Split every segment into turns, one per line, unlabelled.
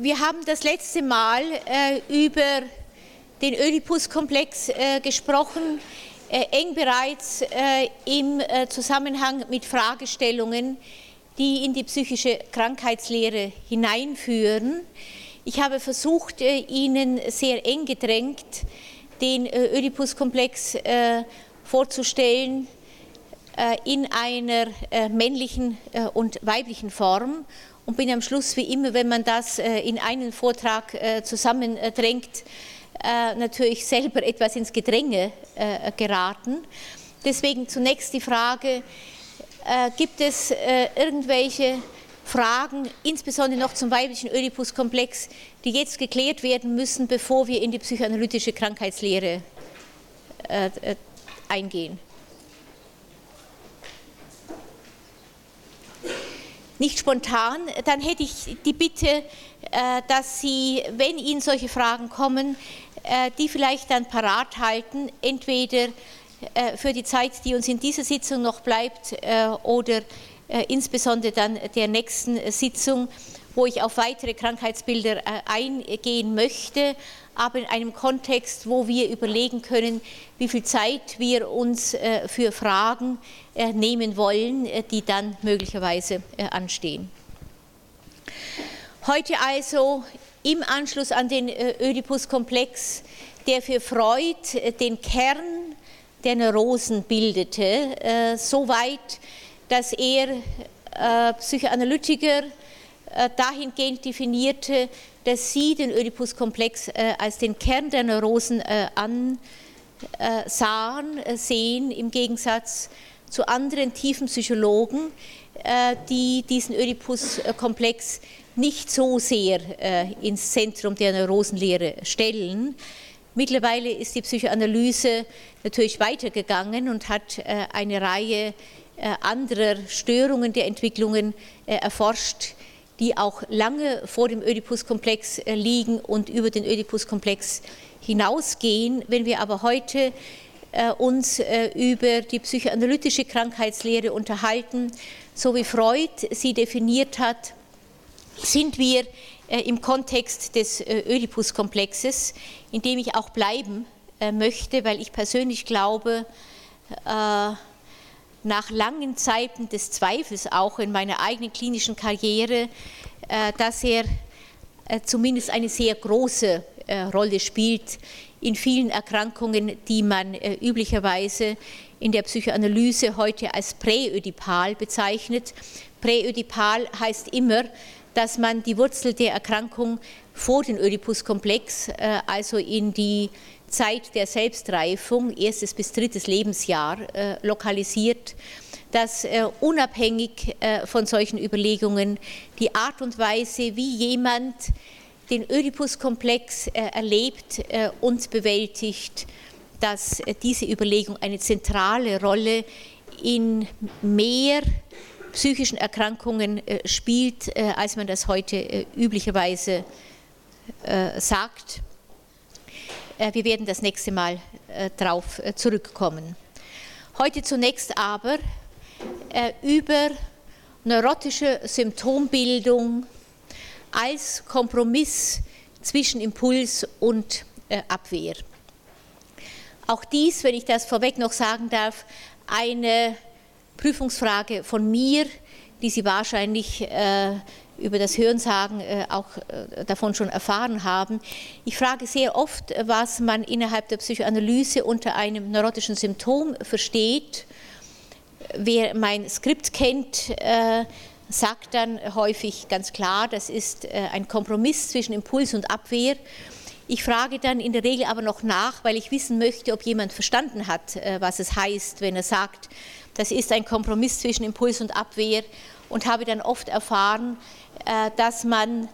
wir haben das letzte Mal äh, über den Oedipus-Komplex äh, gesprochen, äh, eng bereits äh, im äh, Zusammenhang mit Fragestellungen, die in die psychische Krankheitslehre hineinführen. Ich habe versucht, äh, Ihnen sehr eng gedrängt den Oedipus-Komplex vorzustellen in einer männlichen und weiblichen Form und bin am Schluss wie immer, wenn man das in einen Vortrag zusammendrängt, äh, natürlich selber etwas ins Gedränge äh, geraten. Deswegen zunächst die Frage, äh, gibt es äh, irgendwelche Fragen, insbesondere noch zum weiblichen Oedipus-Komplex, die jetzt geklärt werden müssen, bevor wir in die psychoanalytische Krankheitslehre äh, äh, eingehen? Nicht spontan, dann hätte ich die Bitte, dass Sie, wenn Ihnen solche Fragen kommen, äh, die vielleicht dann parat halten, entweder äh, für die Zeit, die uns in dieser Sitzung noch bleibt, äh, oder insbesondere dann der nächsten Sitzung, wo ich auf weitere Krankheitsbilder eingehen möchte, aber in einem Kontext, wo wir überlegen können, wie viel Zeit wir uns für Fragen nehmen wollen, die dann möglicherweise anstehen. Heute also im Anschluss an den äh, Oedipus-Komplex, der für Freud äh, den Kern der Neurosen bildete, äh, so weit, dass er Psychoanalytiker dahingehend definierte, dass sie den Oedipus-Komplex als den Kern der Neurosen ansahen, sehen, im Gegensatz zu anderen tiefen Psychologen, die diesen Oedipus-Komplex nicht so sehr äh, ins Zentrum der Neurosenlehre stellen. Mittlerweile ist die Psychoanalyse natürlich weitergegangen und hat äh, eine Reihe äh, anderer Störungen der Entwicklungen äh, erforscht, die auch lange vor dem Oedipus-Komplex äh, liegen und über den Oedipus-Komplex hinausgehen. Wenn wir aber heute äh, uns über die psychoanalytische Krankheitslehre unterhalten, so wie Freud sie definiert hat, sind wir äh, im Kontext des äh, Oedipus-Komplexes, in dem ich auch bleiben äh, möchte, weil ich persönlich glaube, nach langen Zeiten des Zweifels auch in meiner eigenen klinischen Karriere, dass er zumindest eine sehr große Rolle spielt in vielen Erkrankungen, die man üblicherweise in der Psychoanalyse heute als präödipal bezeichnet. Präödipal heißt immer, dass man die Wurzel der Erkrankung vor den Oedipus-Komplex, äh, also in die Zeit der Selbstreifung, erstes bis drittes Lebensjahr, äh, lokalisiert, dass äh, unabhängig von solchen Überlegungen die Art und Weise, wie jemand den Oedipus-Komplex erlebt und bewältigt, dass diese Überlegung eine zentrale Rolle in mehr psychischen Erkrankungen äh, spielt, äh, als man das heute äh, üblicherweise sagt. Wir werden das nächste Mal darauf zurückkommen. Heute zunächst aber über neurotische Symptombildung als Kompromiss zwischen Impuls und Abwehr. Auch dies, wenn ich das vorweg noch sagen darf, eine Prüfungsfrage von mir, die Sie wahrscheinlich äh, über das Hörensagen äh, auch äh, davon schon erfahren haben. Ich frage sehr oft, was man innerhalb der Psychoanalyse unter einem neurotischen Symptom versteht. Wer mein Skript kennt, äh, sagt dann häufig ganz klar, das ist äh, ein Kompromiss zwischen Impuls und Abwehr. Ich frage dann in der Regel aber noch nach, weil ich wissen möchte, ob jemand verstanden hat, äh, was es heißt, wenn er sagt, das ist ein Kompromiss zwischen Impuls und Abwehr und habe dann oft erfahren, äh, dass man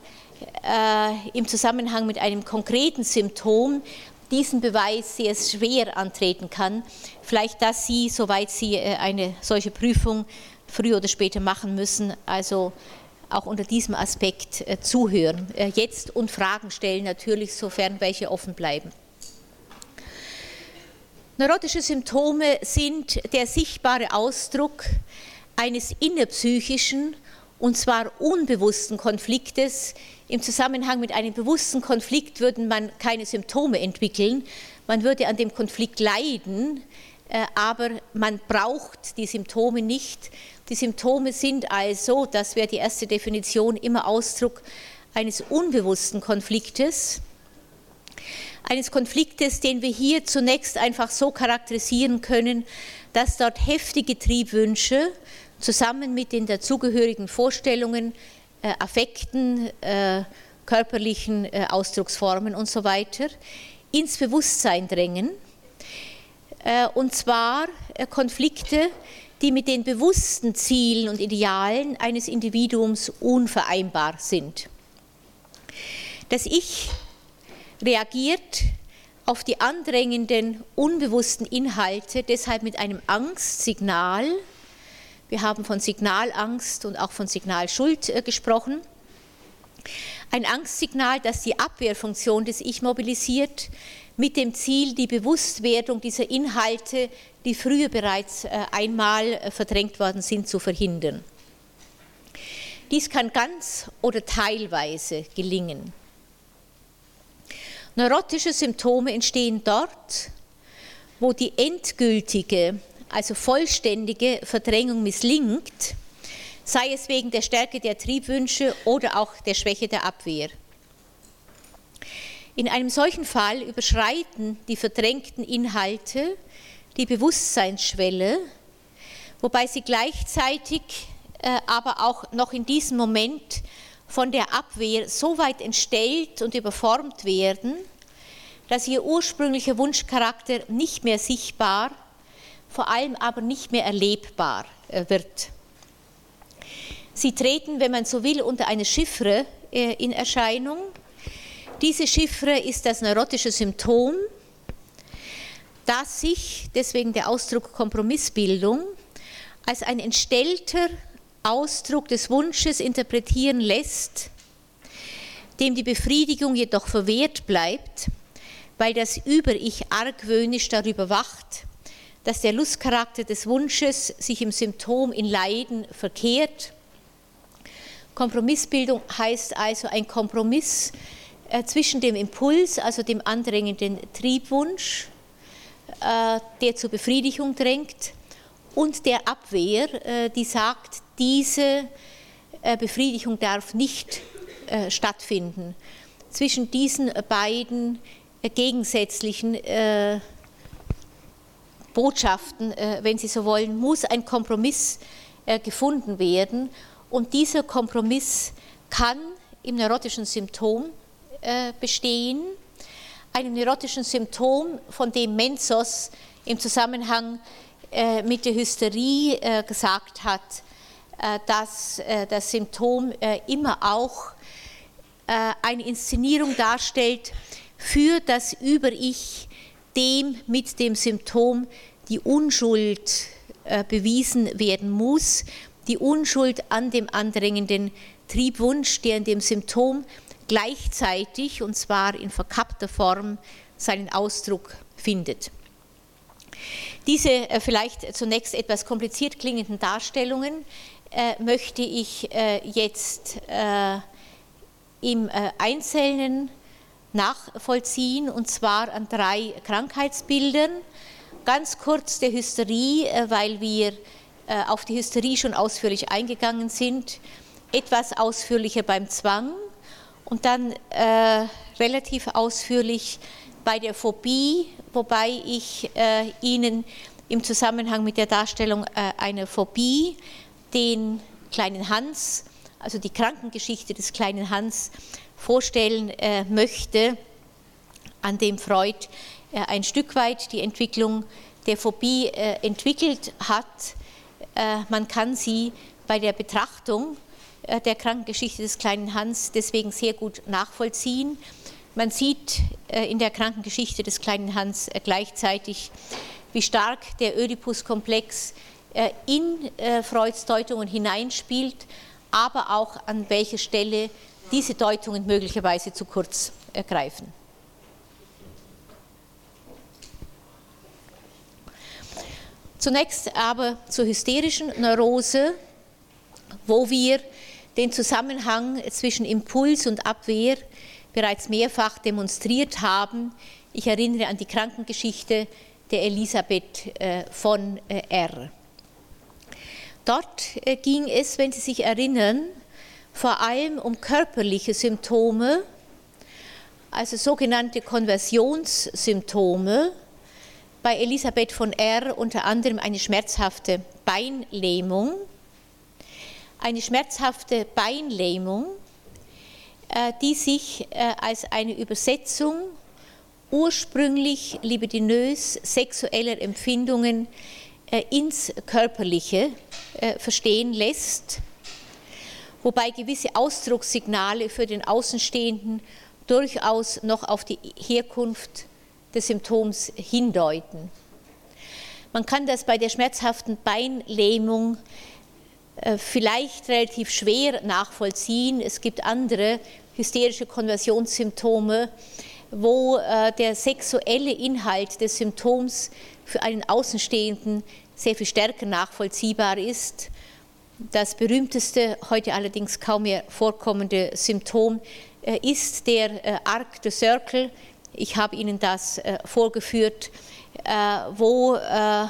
im Zusammenhang mit einem konkreten Symptom diesen Beweis sehr schwer antreten kann. Vielleicht, dass Sie, soweit Sie eine solche Prüfung früher oder später machen müssen, also auch unter diesem Aspekt zuhören. Jetzt und Fragen stellen natürlich, sofern welche offen bleiben. Neurotische Symptome sind der sichtbare Ausdruck eines innerpsychischen und zwar unbewussten Konfliktes im Zusammenhang mit einem bewussten Konflikt würde man keine Symptome entwickeln, man würde an dem Konflikt leiden, äh, aber man braucht die Symptome nicht. Die Symptome sind also, das wäre die erste Definition, immer Ausdruck eines unbewussten Konfliktes, eines Konfliktes, den wir hier zunächst einfach so charakterisieren können, dass dort heftige Triebwünsche zusammen mit den dazugehörigen Vorstellungen, äh, Affekten, äh, körperlichen äh, Ausdrucksformen und so weiter ins Bewusstsein drängen. Äh, und zwar äh, Konflikte, die mit den bewussten Zielen und Idealen eines Individuums unvereinbar sind. Das Ich reagiert auf die andrängenden, unbewussten Inhalte deshalb mit einem Angstsignal. Wir haben von Signalangst und auch von Signalschuld äh, gesprochen. Ein Angstsignal, das die Abwehrfunktion des Ich mobilisiert, mit dem Ziel, die Bewusstwerdung dieser Inhalte, die früher bereits äh, einmal äh, verdrängt worden sind, zu verhindern. Dies kann ganz oder teilweise gelingen. Neurotische Symptome entstehen dort, wo die endgültige, also vollständige Verdrängung misslingt, sei es wegen der Stärke der Triebwünsche oder auch der Schwäche der Abwehr. In einem solchen Fall überschreiten die verdrängten Inhalte die Bewusstseinsschwelle, wobei sie gleichzeitig äh, aber auch noch in diesem Moment von der Abwehr so weit entstellt und überformt werden, dass ihr ursprünglicher Wunschcharakter nicht mehr sichtbar, vor allem aber nicht mehr erlebbar äh, wird. Sie treten, wenn man so will, unter eine Chiffre äh, in Erscheinung. Diese Chiffre ist das neurotische Symptom, das sich, deswegen der Ausdruck Kompromissbildung, als ein entstellter Ausdruck des Wunsches interpretieren lässt, dem die Befriedigung jedoch verwehrt bleibt, weil das Über-Ich argwöhnisch darüber wacht, dass der Lustcharakter des Wunsches sich im Symptom in Leiden verkehrt. Kompromissbildung heißt also ein Kompromiss zwischen dem Impuls, also dem andrängenden Triebwunsch, äh, der zur Befriedigung drängt, und der Abwehr, äh, die sagt, diese äh, Befriedigung darf nicht äh, stattfinden. Zwischen diesen beiden gegensätzlichen Botschaften, wenn Sie so wollen, muss ein Kompromiss gefunden werden. Und dieser Kompromiss kann im neurotischen Symptom bestehen, einem neurotischen Symptom, von dem Menzos im Zusammenhang äh, mit der Hysterie äh, gesagt hat, äh, dass das Symptom immer auch eine Inszenierung darstellt für das Über-Ich, dem mit dem Symptom die Unschuld bewiesen werden muss, die Unschuld an dem andrängenden Triebwunsch, der in dem Symptom gleichzeitig, und zwar in verkappter Form, seinen Ausdruck findet. Diese äh, vielleicht zunächst etwas kompliziert klingenden Darstellungen äh, möchte ich äh, jetzt im Einzelnen nachvollziehen, und zwar an drei Krankheitsbildern. Ganz kurz der Hysterie, weil wir auf die Hysterie schon ausführlich eingegangen sind, etwas ausführlicher beim Zwang und dann relativ ausführlich bei der Phobie, wobei ich äh, Ihnen im Zusammenhang mit der Darstellung äh, einer Phobie den kleinen Hans, also die Krankengeschichte des kleinen Hans, vorstellen äh, möchte, an dem Freud äh, ein Stück weit die Entwicklung der Phobie äh, entwickelt hat. Äh, man kann sie bei der Betrachtung der Krankengeschichte des kleinen Hans deswegen sehr gut nachvollziehen. Man sieht äh, in der Krankengeschichte des kleinen Hans äh, gleichzeitig, wie stark der Oedipus-Komplex äh, in Freuds Deutungen hineinspielt, aber auch an welcher Stelle diese Deutungen möglicherweise zu kurz greifen. Zunächst aber zur hysterischen Neurose, wo wir den Zusammenhang zwischen Impuls und Abwehr bereits mehrfach demonstriert haben. Ich erinnere an die Krankengeschichte der Elisabeth äh, von äh, R. Dort äh, ging es, wenn Sie sich erinnern, vor allem um körperliche Symptome, also sogenannte Konversionssymptome. Bei Elisabeth von R. unter anderem eine schmerzhafte Beinlähmung. Eine schmerzhafte Beinlähmung, die sich als eine Übersetzung ursprünglich libidinös sexueller Empfindungen äh, ins Körperliche äh, verstehen lässt, wobei gewisse Ausdruckssignale für den Außenstehenden durchaus noch auf die Herkunft des Symptoms hindeuten. Man kann das bei der schmerzhaften Beinlähmung äh, vielleicht relativ schwer nachvollziehen. Es gibt andere hysterische Konversionssymptome, wo äh, der sexuelle Inhalt des Symptoms für einen Außenstehenden sehr viel stärker nachvollziehbar ist. Das berühmteste, heute allerdings kaum mehr vorkommende Symptom äh, ist der äh, Arc de Cercle. Ich habe Ihnen das äh, vorgeführt, äh, wo äh,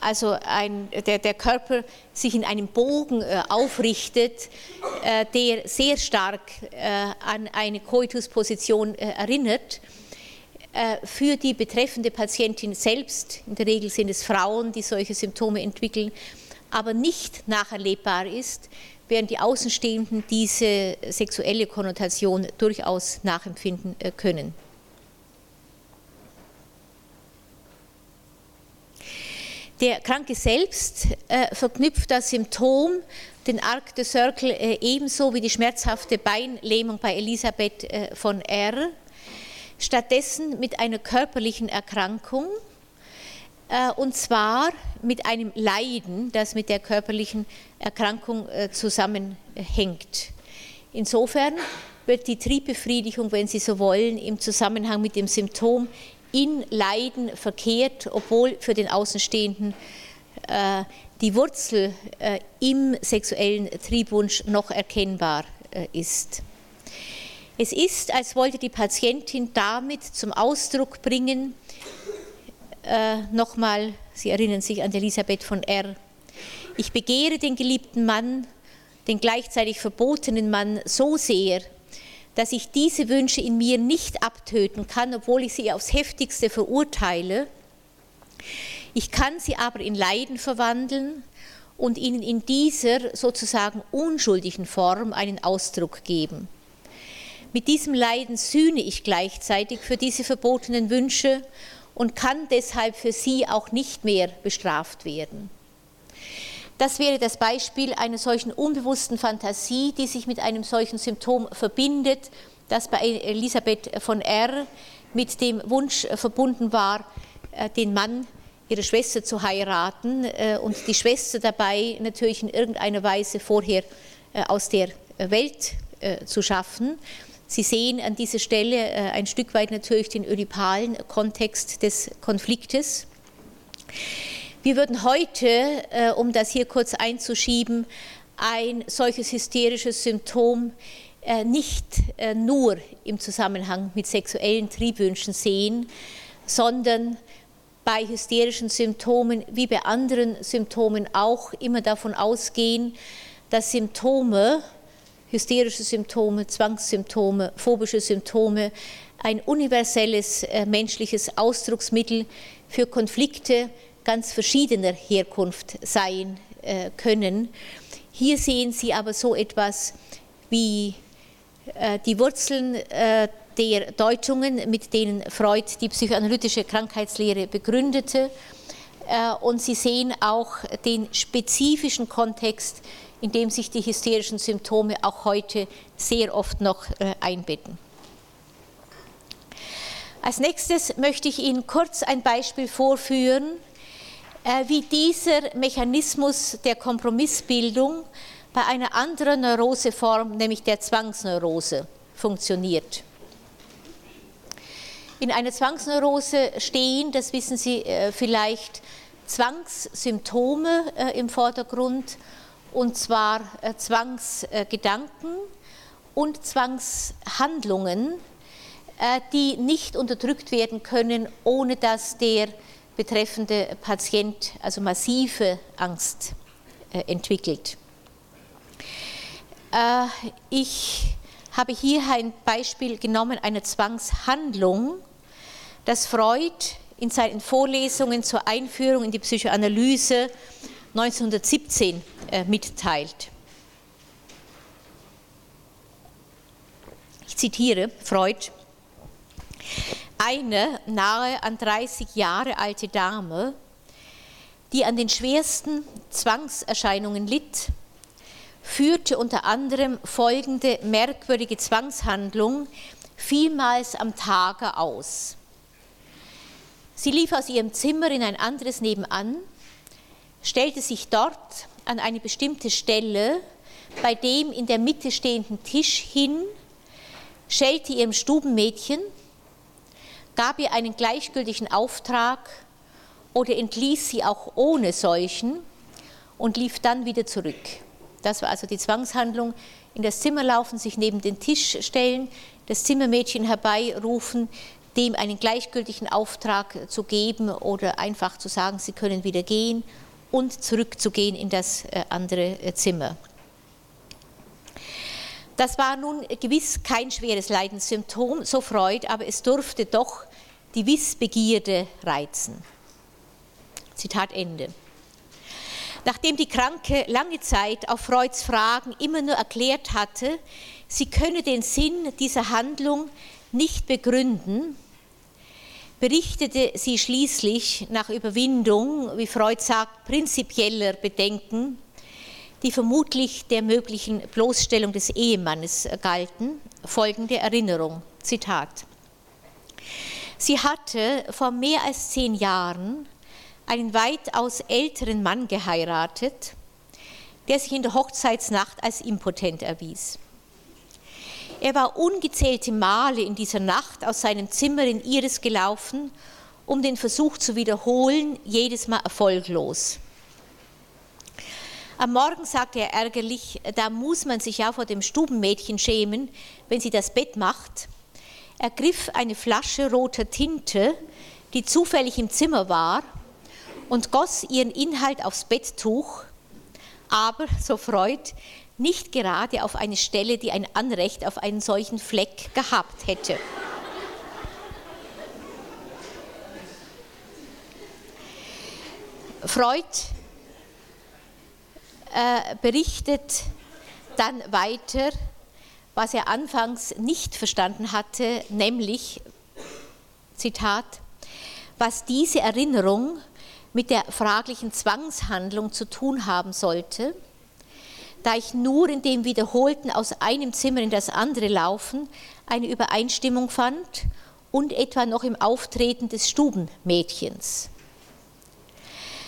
also ein, der, der, Körper sich in einem Bogen äh, aufrichtet, äh, der sehr stark äh, an eine Koitusposition äh, erinnert. Äh, für die betreffende Patientin selbst, in der Regel sind es Frauen, die solche Symptome entwickeln, aber nicht nacherlebbar ist, während die Außenstehenden diese sexuelle Konnotation durchaus nachempfinden äh, können. Der Kranke selbst äh, verknüpft das Symptom, den Arc de Cercle, äh, ebenso wie die schmerzhafte Beinlähmung bei Elisabeth äh, von R. Stattdessen mit einer körperlichen Erkrankung, äh, und zwar mit einem Leiden, das mit der körperlichen Erkrankung äh, zusammenhängt. Insofern wird die Triebbefriedigung, wenn Sie so wollen, im Zusammenhang mit dem Symptom in Leiden verkehrt, obwohl für den Außenstehenden äh, die Wurzel äh, im sexuellen Triebwunsch noch erkennbar äh, ist. Es ist, als wollte die Patientin damit zum Ausdruck bringen, äh, nochmal, Sie erinnern sich an Elisabeth von R., ich begehre den geliebten Mann, den gleichzeitig verbotenen Mann so sehr, dass ich diese Wünsche in mir nicht abtöten kann, obwohl ich sie aufs heftigste verurteile. Ich kann sie aber in Leiden verwandeln und ihnen in dieser sozusagen unschuldigen Form einen Ausdruck geben. Mit diesem Leiden sühne ich gleichzeitig für diese verbotenen Wünsche und kann deshalb für sie auch nicht mehr bestraft werden. Das wäre das Beispiel einer solchen unbewussten Fantasie, die sich mit einem solchen Symptom verbindet, das bei Elisabeth von R. mit dem Wunsch verbunden war, äh, den Mann ihre Schwester zu heiraten äh, und die Schwester dabei natürlich in irgendeiner Weise vorher äh, aus der Welt zu schaffen. Sie sehen an dieser Stelle ein Stück weit natürlich den ödipalen Kontext des Konfliktes. Wir würden heute, äh, um das hier kurz einzuschieben, ein solches hysterisches Symptom äh, nicht äh, nur im Zusammenhang mit sexuellen Triebwünschen sehen, sondern bei hysterischen Symptomen wie bei anderen Symptomen auch immer davon ausgehen, dass Symptome, hysterische Symptome, Zwangssymptome, phobische Symptome ein universelles menschliches Ausdrucksmittel für Konflikte ganz verschiedener Herkunft sein äh, können. Hier sehen Sie aber so etwas wie äh, die Wurzeln äh, der Deutungen, mit denen Freud die psychoanalytische Krankheitslehre begründete. Und Sie sehen auch den spezifischen Kontext, in dem sich die hysterischen Symptome auch heute sehr oft noch einbetten. Als nächstes möchte ich Ihnen kurz ein Beispiel vorführen, äh, wie dieser Mechanismus der Kompromissbildung bei einer anderen Neuroseform, nämlich der Zwangsneurose, funktioniert. In einer Zwangsneurose stehen, das wissen Sie äh, vielleicht, Zwangssymptome äh, im Vordergrund und zwar äh, Zwangsgedanken und Zwangshandlungen, äh, die nicht unterdrückt werden können, ohne dass der betreffende Patient also massive Angst äh, entwickelt. Ich habe hier ein Beispiel genommen einer Zwangshandlung, das Freud in seinen Vorlesungen zur Einführung in die Psychoanalyse 1917 äh, mitteilt. Ich zitiere Freud. Eine nahe an 30 Jahre alte Dame, die an den schwersten Zwangserscheinungen litt, führte unter anderem folgende merkwürdige Zwangshandlung vielmals am Tage aus. Sie lief aus ihrem Zimmer in ein anderes nebenan, stellte sich dort an eine bestimmte Stelle bei dem in der Mitte stehenden Tisch hin, schellte ihrem Stubenmädchen, gab ihr einen gleichgültigen Auftrag oder entließ sie auch ohne solchen und lief dann wieder zurück. Das war also die Zwangshandlung. In das Zimmer laufen, sich neben den Tisch stellen, das Zimmermädchen herbeirufen, dem einen gleichgültigen Auftrag zu geben oder einfach zu sagen, sie können wieder gehen und zurückzugehen in das äh, andere äh, Zimmer. Das war nun gewiss kein schweres Leidenssymptom, so Freud, aber es durfte doch die Wissbegierde reizen. Zitat Ende. Nachdem die Kranke lange Zeit auf Freuds Fragen immer nur erklärt hatte, sie könne den Sinn dieser Handlung nicht begründen, berichtete sie schließlich nach Überwindung, wie Freud sagt, prinzipieller Bedenken, die vermutlich der möglichen Bloßstellung des Ehemannes galten, folgende Erinnerung, Zitat. Sie hatte vor mehr als zehn Jahren einen weitaus älteren Mann geheiratet, der sich in der Hochzeitsnacht als impotent erwies. Er war ungezählte Male in dieser Nacht aus seinem Zimmer in ihres gelaufen, um den Versuch zu wiederholen, jedes Mal erfolglos. Am Morgen sagte er ärgerlich, da muss man sich ja vor dem Stubenmädchen schämen, wenn sie das Bett macht. Er griff eine Flasche roter Tinte, die zufällig im Zimmer war, und goss ihren Inhalt aufs Betttuch, aber, so Freud, nicht gerade auf eine Stelle, die ein Anrecht auf einen solchen Fleck gehabt hätte. Freud äh, berichtet dann weiter, was er anfangs nicht verstanden hatte, nämlich, Zitat, was diese Erinnerung mit der fraglichen Zwangshandlung zu tun haben sollte da ich nur in dem wiederholten aus einem Zimmer in das andere laufen eine Übereinstimmung fand und etwa noch im Auftreten des Stubenmädchens.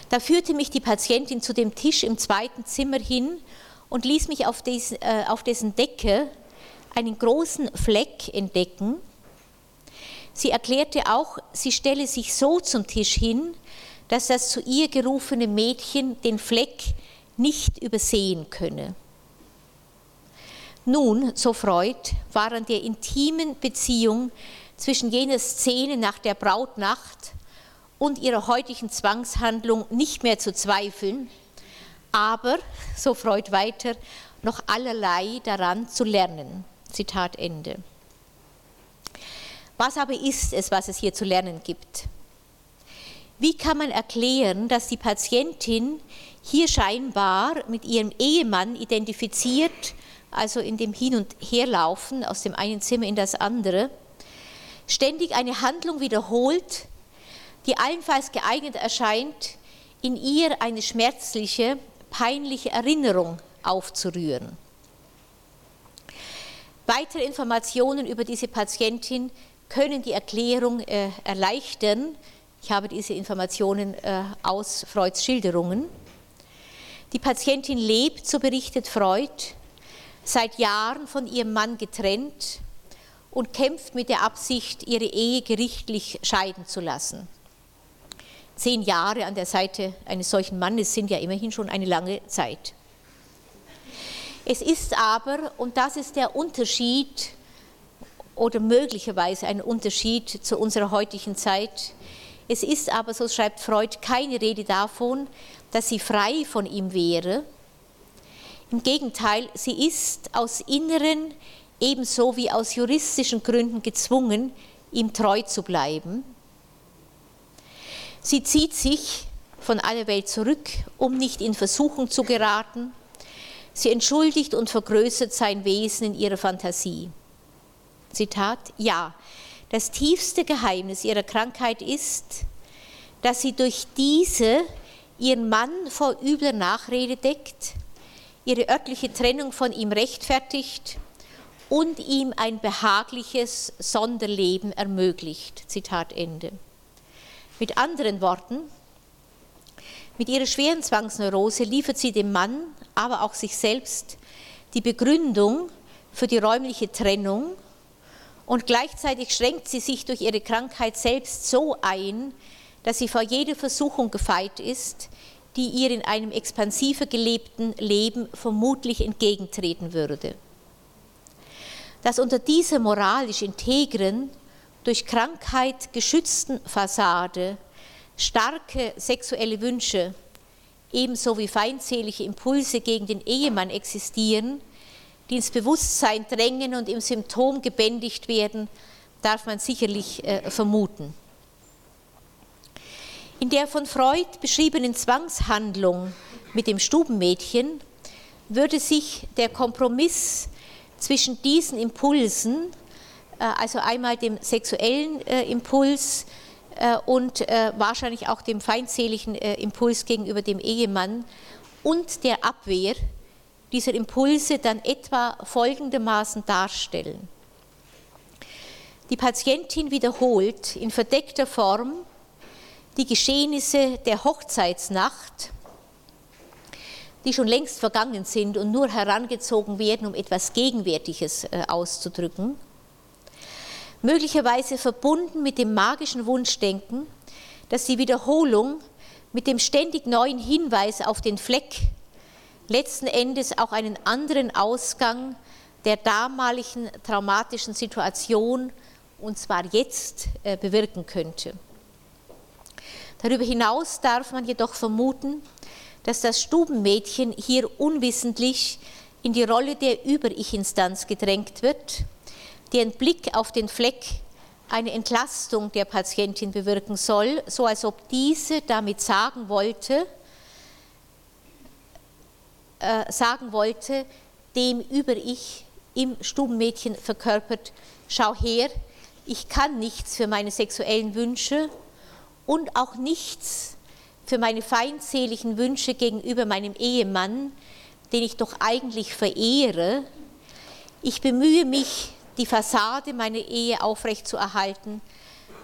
Da führte mich die Patientin zu dem Tisch im zweiten Zimmer hin und ließ mich auf, des, äh, auf dessen Decke einen großen Fleck entdecken. Sie erklärte auch, sie stelle sich so zum Tisch hin, dass das zu ihr gerufene Mädchen den Fleck nicht übersehen könne. Nun, so Freud, war an der intimen Beziehung zwischen jener Szene nach der Brautnacht und ihrer heutigen Zwangshandlung nicht mehr zu zweifeln, aber, so Freud weiter, noch allerlei daran zu lernen. Zitat Ende. Was aber ist es, was es hier zu lernen gibt? Wie kann man erklären, dass die Patientin hier scheinbar mit ihrem Ehemann identifiziert, also in dem Hin- und Herlaufen aus dem einen Zimmer in das andere, ständig eine Handlung wiederholt, die allenfalls geeignet erscheint, in ihr eine schmerzliche, peinliche Erinnerung aufzurühren. Weitere Informationen über diese Patientin können die Erklärung äh, erleichtern. Ich habe diese Informationen äh, aus Freuds Schilderungen. Die Patientin lebt, so berichtet Freud, seit Jahren von ihrem Mann getrennt und kämpft mit der Absicht, ihre Ehe gerichtlich scheiden zu lassen. Zehn Jahre an der Seite eines solchen Mannes sind ja immerhin schon eine lange Zeit. Es ist aber, und das ist der Unterschied oder möglicherweise ein Unterschied zu unserer heutigen Zeit, es ist aber, so schreibt Freud, keine Rede davon, dass sie frei von ihm wäre. Im Gegenteil, sie ist aus inneren ebenso wie aus juristischen Gründen gezwungen, ihm treu zu bleiben. Sie zieht sich von aller Welt zurück, um nicht in Versuchung zu geraten. Sie entschuldigt und vergrößert sein Wesen in ihrer Fantasie. Zitat, ja, das tiefste Geheimnis ihrer Krankheit ist, dass sie durch diese ihren Mann vor übler Nachrede deckt, ihre örtliche Trennung von ihm rechtfertigt und ihm ein behagliches Sonderleben ermöglicht. Zitat Ende. Mit anderen Worten, mit ihrer schweren Zwangsneurose liefert sie dem Mann, aber auch sich selbst die Begründung für die räumliche Trennung und gleichzeitig schränkt sie sich durch ihre Krankheit selbst so ein, dass sie vor jeder Versuchung gefeit ist, die ihr in einem expansiver gelebten Leben vermutlich entgegentreten würde. Dass unter dieser moralisch integren, durch Krankheit geschützten Fassade starke sexuelle Wünsche ebenso wie feindselige Impulse gegen den Ehemann existieren, die ins Bewusstsein drängen und im Symptom gebändigt werden, darf man sicherlich äh, vermuten. In der von Freud beschriebenen Zwangshandlung mit dem Stubenmädchen würde sich der Kompromiss zwischen diesen Impulsen, also einmal dem sexuellen äh, Impuls äh, und wahrscheinlich auch dem feindseligen Impuls gegenüber dem Ehemann und der Abwehr dieser Impulse dann etwa folgendermaßen darstellen. Die Patientin wiederholt in verdeckter Form die Geschehnisse der Hochzeitsnacht die schon längst vergangen sind und nur herangezogen werden, um etwas Gegenwärtiges äh, auszudrücken. Möglicherweise verbunden mit dem magischen Wunschdenken, dass die Wiederholung mit dem ständig neuen Hinweis auf den Fleck letzten Endes auch einen anderen Ausgang der damaligen traumatischen Situation, und zwar jetzt, äh, bewirken könnte. Darüber hinaus darf man jedoch vermuten, dass das Stubenmädchen hier unwissentlich in die Rolle der Über-Ich-Instanz gedrängt wird, deren Blick auf den Fleck eine Entlastung der Patientin bewirken soll, so als ob diese damit sagen wollte, äh, sagen wollte, dem Über-Ich im Stubenmädchen verkörpert, schau her, ich kann nichts für meine sexuellen Wünsche und auch nichts für meine feindseligen Wünsche gegenüber meinem Ehemann, den ich doch eigentlich verehre. Ich bemühe mich, die Fassade meiner Ehe aufrechtzuerhalten,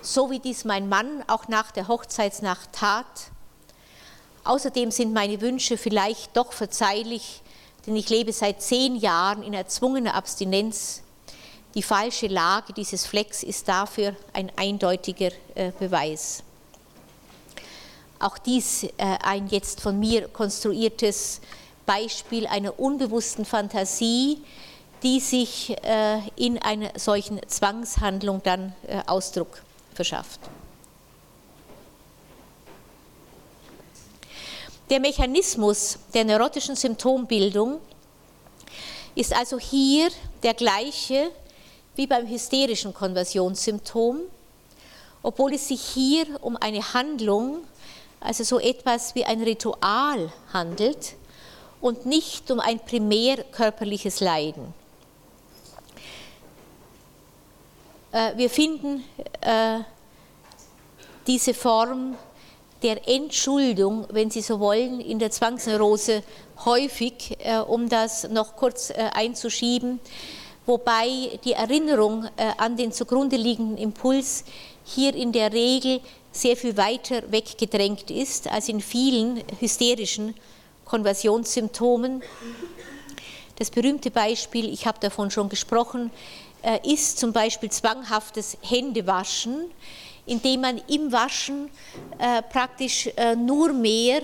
so wie dies mein Mann auch nach der Hochzeitsnacht tat. Außerdem sind meine Wünsche vielleicht doch verzeihlich, denn ich lebe seit zehn Jahren in erzwungener Abstinenz. Die falsche Lage dieses Flecks ist dafür ein eindeutiger äh, Beweis. Auch dies äh, ein jetzt von mir konstruiertes Beispiel einer unbewussten Fantasie, die sich äh, in einer solchen Zwangshandlung dann äh, Ausdruck verschafft. Der Mechanismus der neurotischen Symptombildung ist also hier der gleiche wie beim hysterischen Konversionssymptom, obwohl es sich hier um eine Handlung also so etwas wie ein Ritual handelt und nicht um ein primär körperliches Leiden. Äh, wir finden äh, diese Form der Entschuldung, wenn Sie so wollen, in der Zwangsneurose häufig, äh, um das noch kurz einzuschieben, wobei die Erinnerung an den zugrunde liegenden Impuls hier in der Regel sehr viel weiter weggedrängt ist als in vielen hysterischen Konversionssymptomen. Das berühmte Beispiel, ich habe davon schon gesprochen, äh, ist zum Beispiel zwanghaftes Händewaschen, indem man im Waschen äh, praktisch äh, nur mehr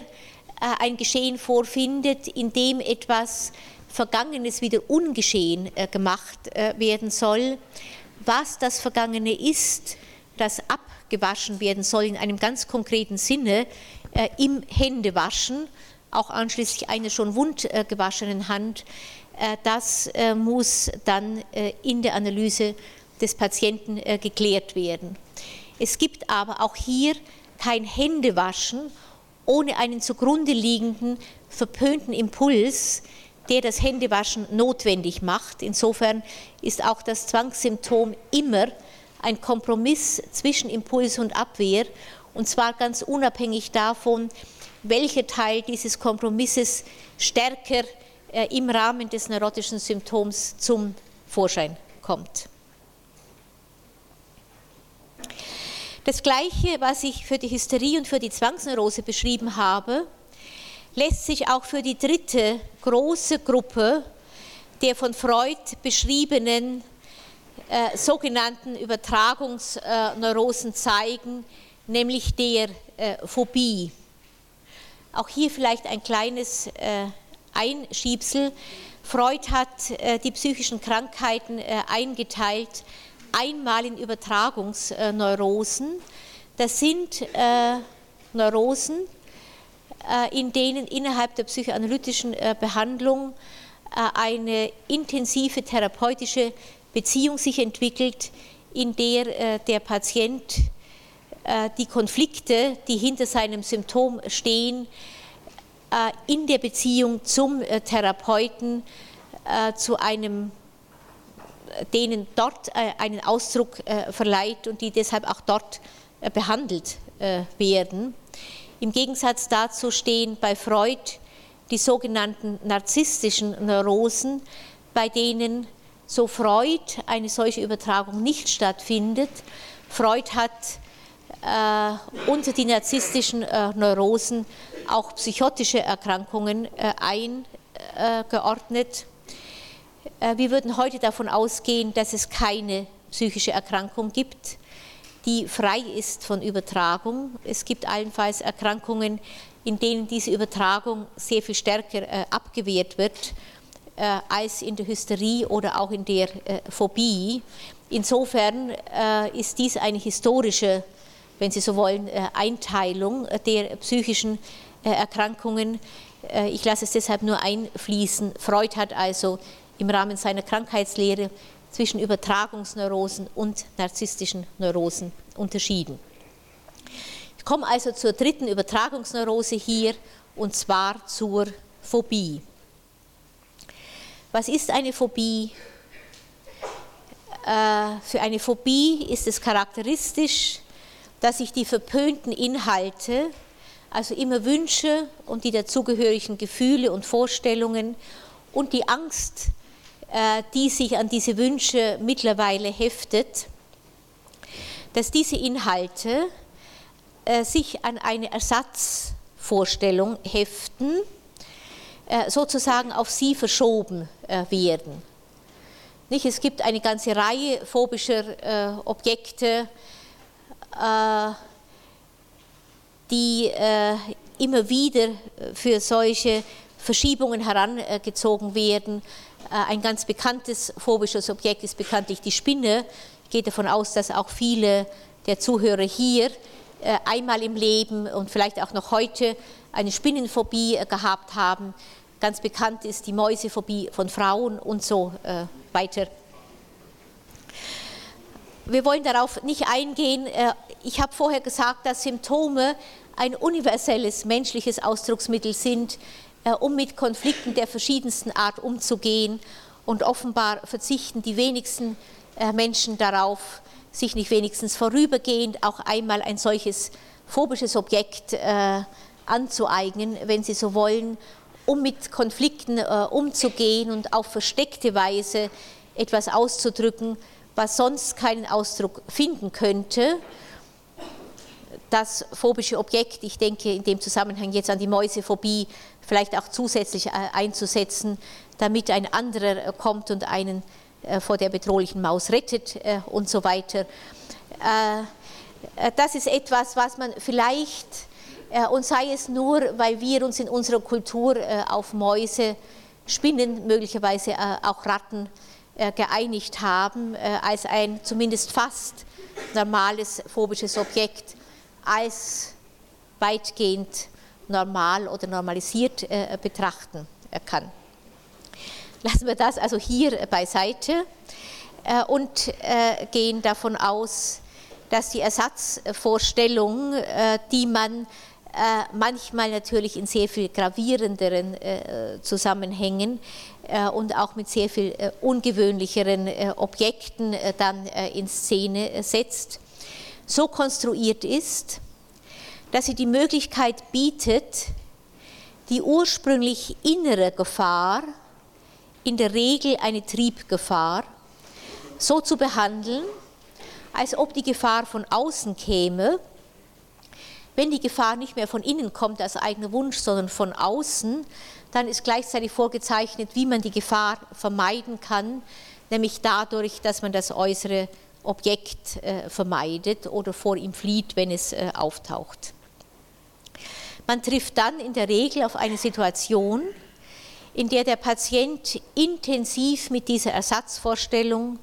ein Geschehen vorfindet, in dem etwas Vergangenes wieder ungeschehen gemacht werden soll. Was das Vergangene ist, das abgewaschen werden soll in einem ganz konkreten Sinne im Händewaschen, auch anschließend einer schon wund gewaschenen Hand, das muss dann in der Analyse des Patienten geklärt werden. Es gibt aber auch hier kein Händewaschen ohne einen zugrunde liegenden verpönten Impuls, der das Händewaschen notwendig macht. Insofern ist auch das Zwangssymptom immer ein Kompromiss zwischen Impuls und Abwehr, und zwar ganz unabhängig davon, welcher Teil dieses Kompromisses stärker äh, im Rahmen des neurotischen Symptoms zum Vorschein kommt. Das Gleiche, was ich für die Hysterie und für die Zwangsneurose beschrieben habe, lässt sich auch für die dritte große Gruppe der von Freud beschriebenen äh, sogenannten Übertragungsneurosen zeigen, nämlich der äh, Phobie. Auch hier vielleicht ein kleines äh, Einschiebsel. Freud hat äh, die psychischen Krankheiten äh, eingeteilt einmal in Übertragungsneurosen. Das sind äh, Neurosen, in denen innerhalb der psychoanalytischen Behandlung eine intensive therapeutische Beziehung sich entwickelt, in der der Patient die Konflikte, die hinter seinem Symptom stehen, in der Beziehung zum Therapeuten zu einem denen dort äh, einen Ausdruck äh, verleiht und die deshalb auch dort äh, behandelt werden. Im Gegensatz dazu stehen bei Freud die sogenannten narzisstischen Neurosen, bei denen so Freud eine solche Übertragung nicht stattfindet. Freud hat äh, unter die narzisstischen äh, Neurosen auch psychotische Erkrankungen äh, eingeordnet. Äh, wir würden heute davon ausgehen, dass es keine psychische Erkrankung gibt, die frei ist von Übertragung. Es gibt allenfalls Erkrankungen, in denen diese Übertragung sehr viel stärker äh, abgewehrt wird äh, als in der Hysterie oder auch in der äh, Phobie. Insofern äh, ist dies eine historische, wenn Sie so wollen, äh, Einteilung der psychischen Erkrankungen. ich lasse es deshalb nur einfließen. Freud hat also im Rahmen seiner Krankheitslehre zwischen Übertragungsneurosen und narzisstischen Neurosen unterschieden. Ich komme also zur dritten Übertragungsneurose hier und zwar zur Phobie. Was ist eine Phobie? Äh, für eine Phobie ist es charakteristisch, dass sich die verpönten Inhalte, also immer Wünsche und die dazugehörigen Gefühle und Vorstellungen und die Angst äh, die sich an diese Wünsche mittlerweile heftet, dass diese Inhalte äh, sich an eine Ersatzvorstellung heften, äh, sozusagen auf sie verschoben werden. Es gibt eine ganze Reihe phobischer Objekte, die immer wieder für solche Verschiebungen herangezogen werden. Äh, ein ganz bekanntes phobisches Objekt ist bekanntlich die Spinne. Ich gehe davon aus, dass auch viele der Zuhörer hier äh, einmal im Leben und vielleicht auch noch heute eine Spinnenphobie äh, gehabt haben. Ganz bekannt ist die Mäusephobie von Frauen und so weiter. Wir wollen darauf nicht eingehen. Ich habe vorher gesagt, dass Symptome ein universelles menschliches Ausdrucksmittel sind, äh, um mit Konflikten der verschiedensten Art umzugehen. Und offenbar verzichten die wenigsten äh, Menschen darauf, sich nicht wenigstens vorübergehend auch einmal ein solches phobisches Objekt äh, anzueignen, wenn sie so wollen, um mit Konflikten umzugehen und auf versteckte Weise etwas auszudrücken, was sonst keinen Ausdruck finden könnte das phobische Objekt, ich denke in dem Zusammenhang jetzt an die Mäusephobie, vielleicht auch zusätzlich äh, einzusetzen, damit ein anderer äh, kommt und einen äh, vor der bedrohlichen Maus rettet und so weiter. Das ist etwas, was man vielleicht, und sei es nur, weil wir uns in unserer Kultur auf Mäuse Spinnen, möglicherweise auch Ratten geeinigt haben, als ein zumindest fast normales phobisches Objekt als weitgehend normal oder normalisiert betrachten kann. Lassen wir das also hier beiseite und gehen davon aus, dass die Ersatzvorstellung, die man äh, manchmal natürlich in sehr viel gravierenderen äh, Zusammenhängen äh, und auch mit sehr viel ungewöhnlicheren Objekten dann in Szene setzt, so konstruiert ist, dass sie die Möglichkeit bietet, die ursprünglich innere Gefahr, in der Regel eine Triebgefahr, so zu behandeln, als ob die Gefahr von außen käme wenn die Gefahr nicht mehr von innen kommt als eigener Wunsch, sondern von außen, dann ist gleichzeitig vorgezeichnet, wie man die Gefahr vermeiden kann, nämlich dadurch, dass man das äußere Objekt äh, vermeidet oder vor ihm flieht, wenn es äh, auftaucht. Man trifft dann in der Regel auf eine Situation, in der der Patient intensiv mit dieser Ersatzvorstellung,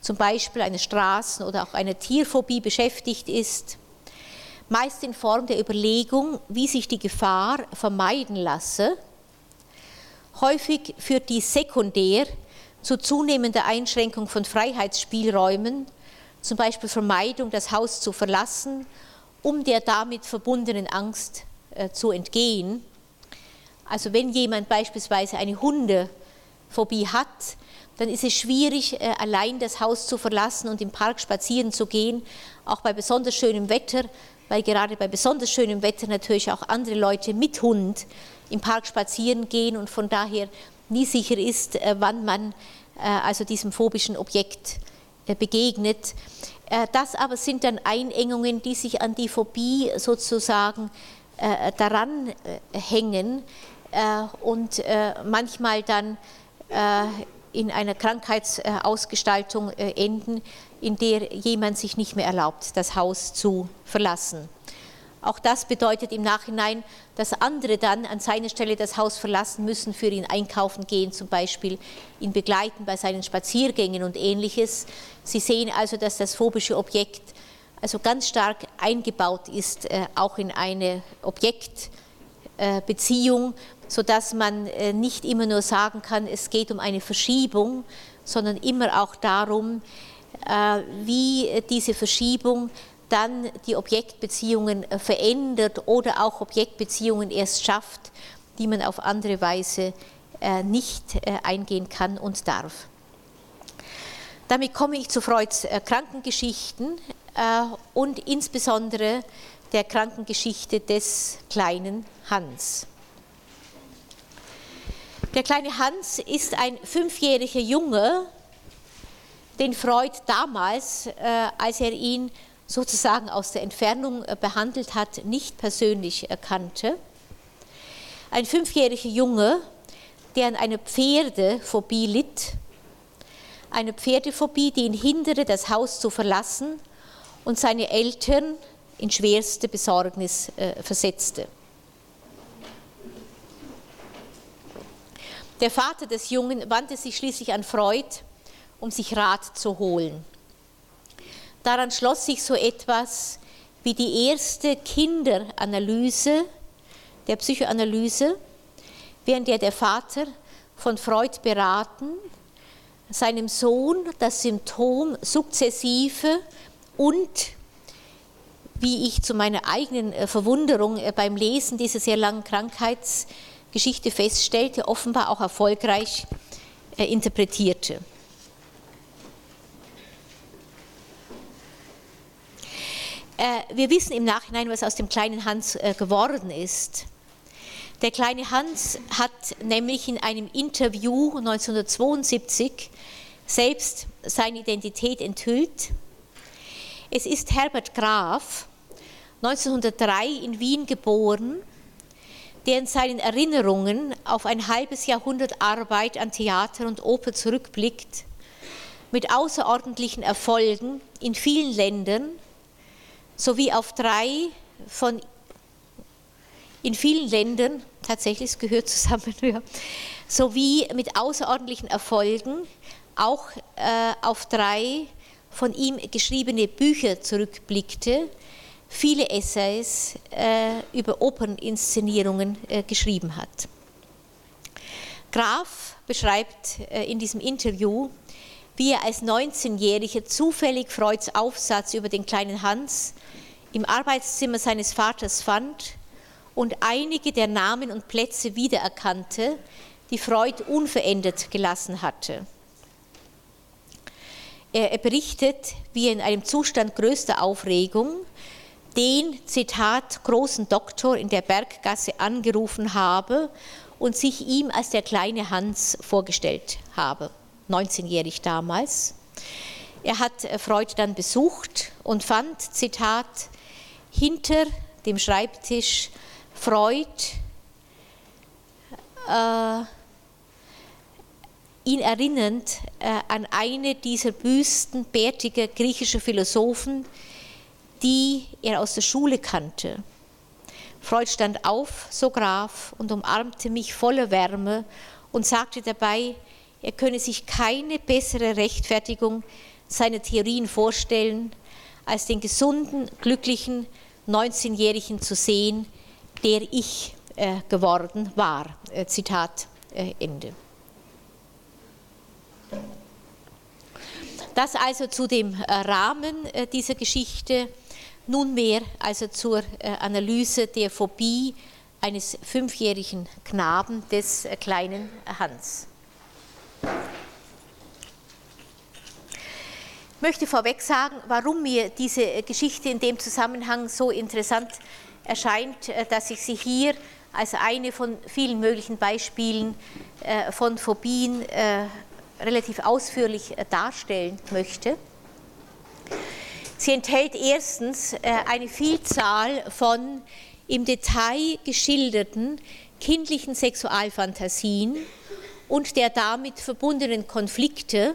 zum Beispiel einer Straßen- oder auch einer Tierphobie beschäftigt ist meist in Form der Überlegung, wie sich die Gefahr vermeiden lasse. Häufig führt dies sekundär zu zunehmender Einschränkung von Freiheitsspielräumen, zum Beispiel Vermeidung, das Haus zu verlassen, um der damit verbundenen Angst äh, zu entgehen. Also wenn jemand beispielsweise eine Hundephobie hat, dann ist es schwierig, äh, allein das Haus zu verlassen und im Park spazieren zu gehen, auch bei besonders schönem Wetter, weil gerade bei besonders schönem Wetter natürlich auch andere Leute mit Hund im Park spazieren gehen und von daher nie sicher ist, äh, wann man äh, also diesem phobischen Objekt äh, begegnet. Das aber sind dann Einengungen, die sich an die Phobie sozusagen daran hängen und manchmal dann in einer Krankheitsausgestaltung enden, in der jemand sich nicht mehr erlaubt, das Haus zu verlassen. Auch das bedeutet im Nachhinein, dass andere dann an seiner Stelle das Haus verlassen müssen, für ihn einkaufen gehen, zum Beispiel ihn begleiten bei seinen Spaziergängen und ähnliches. Sie sehen also, dass das phobische Objekt also ganz stark eingebaut ist, äh, auch in eine Objektbeziehung, sodass man äh, nicht immer nur sagen kann, es geht um eine Verschiebung, sondern immer auch darum, äh, wie diese Verschiebung dann die Objektbeziehungen äh, verändert oder auch Objektbeziehungen erst schafft, die man auf andere Weise äh, nicht eingehen kann und darf. Damit komme ich zu Freuds Krankengeschichten und insbesondere der Krankengeschichte des kleinen Hans. Der kleine Hans ist ein fünfjähriger Junge, den Freud damals, äh, als er ihn sozusagen aus der Entfernung äh, behandelt hat, nicht persönlich erkannte. Ein fünfjähriger Junge, der an einer Pferdephobie litt, eine Pferdephobie, die ihn hinderte, das Haus zu verlassen und seine Eltern in schwerste Besorgnis äh, versetzte. Der Vater des Jungen wandte sich schließlich an Freud um sich Rat zu holen. Daran schloss sich so etwas wie die erste Kinderanalyse der Psychoanalyse, während der der Vater von Freud beraten, seinem Sohn das Symptom sukzessive und, wie ich zu meiner eigenen äh, Verwunderung äh, beim Lesen dieser sehr langen Krankheitsgeschichte feststellte, offenbar auch erfolgreich äh, interpretierte. Wir wissen im Nachhinein, was aus dem kleinen Hans äh, geworden ist. Der kleine Hans hat nämlich in einem Interview 1972 selbst seine Identität enthüllt. Es ist Herbert Graf, 1903 in Wien geboren, der in seinen Erinnerungen auf ein halbes Jahrhundert Arbeit an Theater und Oper zurückblickt, mit außerordentlichen Erfolgen in vielen Ländern sowie auf drei von in vielen Ländern, tatsächlich, es gehört zusammen, ja, sowie mit außerordentlichen Erfolgen auch äh, auf drei von ihm geschriebene Bücher zurückblickte, viele Essays äh, über Operninszenierungen äh, geschrieben hat. Graf beschreibt äh, in diesem Interview, wie er als 19-Jähriger zufällig Freuds Aufsatz über den kleinen Hans im Arbeitszimmer seines Vaters fand und einige der Namen und Plätze wiedererkannte, die Freud unverändert gelassen hatte. Er, berichtet, wie er in einem Zustand größter Aufregung den, Zitat, großen Doktor in der Berggasse angerufen habe und sich ihm als der kleine Hans vorgestellt habe, 19-jährig damals. Er hat Freud dann besucht und fand, Zitat, hinter dem Schreibtisch Freud äh, ihn erinnernd äh, an eine dieser Büsten bärtiger griechischer Philosophen, die er aus der Schule kannte. Freud stand auf, so Graf, und umarmte mich voller Wärme und sagte dabei, er könne sich keine bessere Rechtfertigung seiner Theorien vorstellen, als den gesunden, glücklichen 19-Jährigen zu sehen, der ich äh, geworden war. Äh, Zitat äh, Ende. Das also zu dem äh, Rahmen äh, dieser Geschichte. Nunmehr also zur äh, Analyse der Phobie eines fünfjährigen Knaben des kleinen Hans. Ich möchte vorweg sagen, warum mir diese Geschichte in dem Zusammenhang so interessant erscheint, dass ich sie hier als eine von vielen möglichen Beispielen von Phobien relativ ausführlich äh, darstellen möchte. Sie enthält erstens äh, eine Vielzahl von im Detail geschilderten kindlichen Sexualfantasien und der damit verbundenen Konflikte,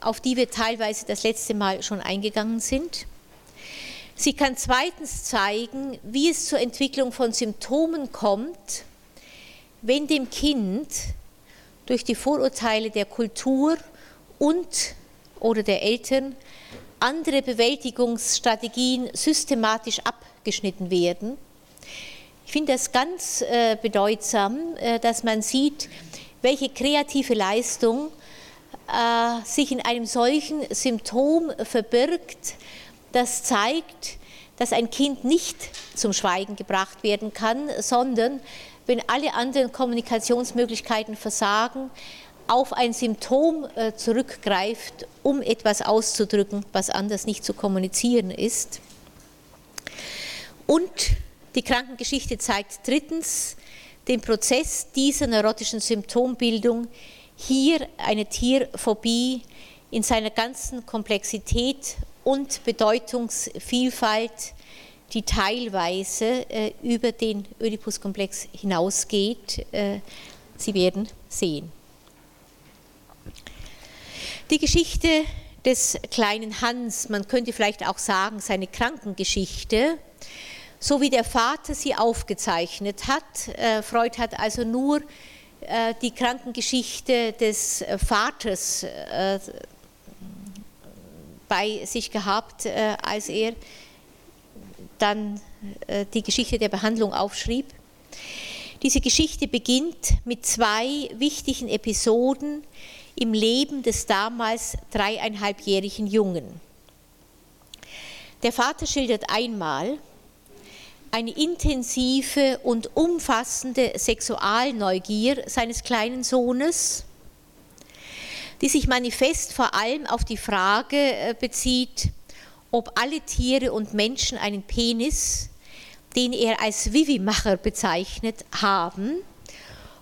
auf die wir teilweise das letzte Mal schon eingegangen sind. Sie kann zweitens zeigen, wie es zur Entwicklung von Symptomen kommt, wenn dem Kind durch die Vorurteile der Kultur und oder der Eltern andere Bewältigungsstrategien systematisch abgeschnitten werden. Ich finde das ganz äh, bedeutsam, äh, dass man sieht, welche kreative Leistung äh, sich in einem solchen Symptom verbirgt, das zeigt, dass ein Kind nicht zum Schweigen gebracht werden kann, sondern wenn alle anderen Kommunikationsmöglichkeiten versagen, auf ein Symptom äh, zurückgreift, um etwas auszudrücken, was anders nicht zu kommunizieren ist. Und die Krankengeschichte zeigt drittens den Prozess dieser neurotischen Symptombildung, hier eine Tierphobie in seiner ganzen Komplexität und Bedeutungsvielfalt die teilweise äh, über den Oedipuskomplex hinausgeht. Äh, Sie werden sehen. Die Geschichte des kleinen Hans, man könnte vielleicht auch sagen, seine Krankengeschichte, so wie der Vater sie aufgezeichnet hat. Äh, Freud hat also nur die Krankengeschichte des Vaters äh, bei sich gehabt, äh, als er dann äh, die Geschichte der Behandlung aufschrieb. Diese Geschichte beginnt mit zwei wichtigen Episoden im Leben des damals dreieinhalbjährigen Jungen. Der Vater schildert einmal eine intensive und umfassende Sexualneugier seines kleinen Sohnes, die sich manifest vor allem auf die Frage äh, bezieht, ob alle Tiere und Menschen einen Penis, den er als Vivimacher bezeichnet, haben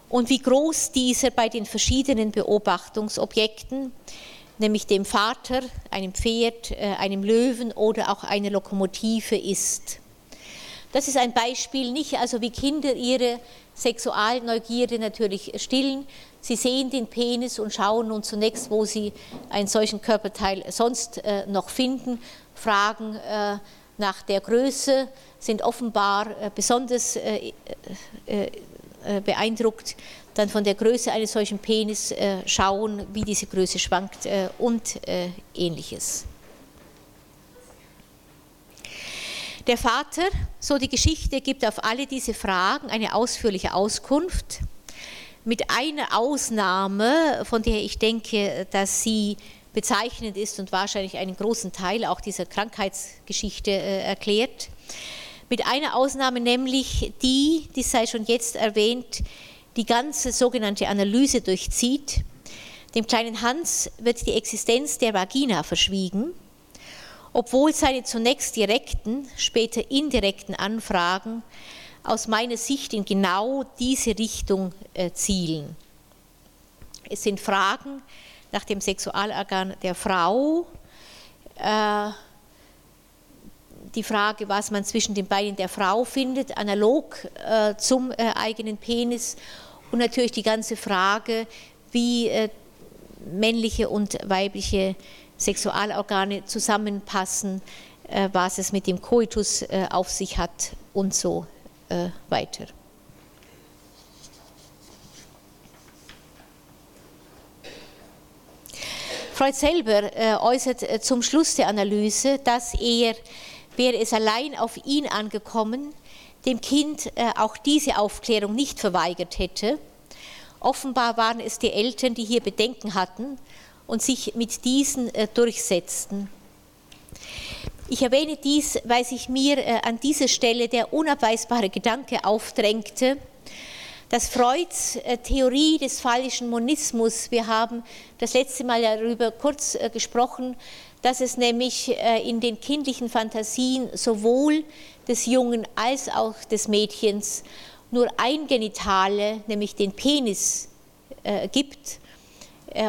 und wie groß dieser bei den verschiedenen Beobachtungsobjekten, nämlich dem Vater, einem Pferd, äh, einem Löwen oder auch einer Lokomotive ist. Das ist ein Beispiel, nicht also wie Kinder ihre Sexualneugierde natürlich stillen. Sie sehen den Penis und schauen nun zunächst, wo sie einen solchen Körperteil sonst äh, noch finden Fragen äh, nach der Größe sind offenbar äh, besonders äh, beeindruckt. dann von der Größe eines solchen Penis äh, schauen, wie diese Größe schwankt äh, und äh, ähnliches. Der Vater, so die Geschichte, gibt auf alle diese Fragen eine ausführliche Auskunft, mit einer Ausnahme, von der ich denke, dass sie bezeichnend ist und wahrscheinlich einen großen Teil auch dieser Krankheitsgeschichte äh, erklärt. Mit einer Ausnahme nämlich die, die sei schon jetzt erwähnt, die ganze sogenannte Analyse durchzieht. Dem kleinen Hans wird die Existenz der Vagina verschwiegen obwohl seine zunächst direkten, später indirekten Anfragen aus meiner Sicht in genau diese Richtung äh, zielen. Es sind Fragen nach dem Sexualorgan der Frau, äh, die Frage, was man zwischen den Beinen der Frau findet, analog äh, zum eigenen Penis und natürlich die ganze Frage, wie männliche und weibliche Sexualorgane zusammenpassen, äh, was es mit dem Koitus äh, auf sich hat und so äh, weiter. Freud selber äußert zum Schluss der Analyse, dass er, wäre es allein auf ihn angekommen, dem Kind auch diese Aufklärung nicht verweigert hätte. Offenbar waren es die Eltern, die hier Bedenken hatten und sich mit diesen äh, durchsetzten. Ich erwähne dies, weil sich mir äh, an dieser Stelle der unabweisbare Gedanke aufdrängte, dass Freuds äh, Theorie des phallischen Monismus, wir haben das letzte Mal darüber kurz gesprochen, dass es nämlich in den kindlichen Fantasien sowohl des Jungen als auch des Mädchens nur ein Genitale, nämlich den Penis, gibt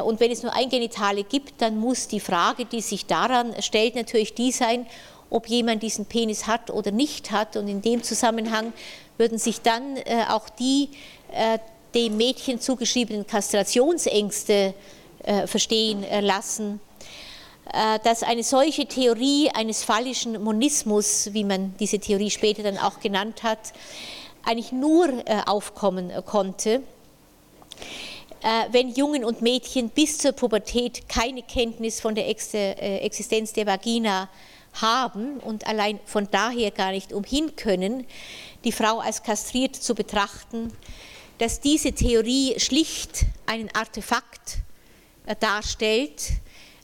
und wenn es nur ein Genitale gibt, dann muss die Frage, die sich daran stellt, natürlich die sein, ob jemand diesen Penis hat oder nicht hat. Und in dem Zusammenhang würden sich dann äh, auch die äh, dem Mädchen zugeschriebenen Kastrationsängste verstehen lassen. Dass eine solche Theorie eines phallischen Monismus, wie man diese Theorie später dann auch genannt hat, eigentlich nur aufkommen konnte, äh, wenn Jungen und Mädchen bis zur Pubertät keine Kenntnis von der äh, Existenz der Vagina haben und allein von daher gar nicht umhin können, die Frau als kastriert zu betrachten, dass diese Theorie schlicht einen Artefakt äh, darstellt,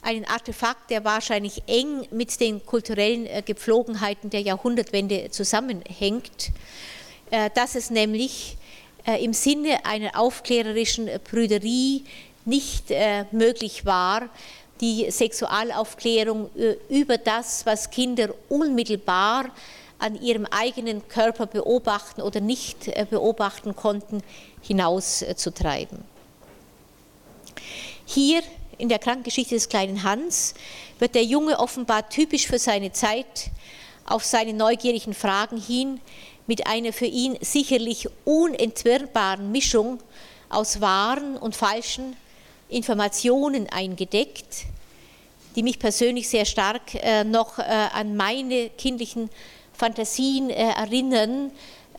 einen Artefakt, der wahrscheinlich eng mit den kulturellen Gepflogenheiten der Jahrhundertwende zusammenhängt, dass es nämlich äh, im Sinne einer aufklärerischen Brüderie nicht äh, möglich war, die Sexualaufklärung äh, über das, was Kinder unmittelbar an ihrem eigenen Körper beobachten oder nicht beobachten konnten, hinauszutreiben. Hier in der Krankengeschichte des kleinen Hans wird der Junge offenbar typisch für seine Zeit auf seine neugierigen Fragen hin mit einer für ihn sicherlich unentwirrbaren Mischung aus wahren und falschen Informationen eingedeckt, die mich persönlich sehr stark äh, noch äh, an meine kindlichen Fantasien äh, erinnern,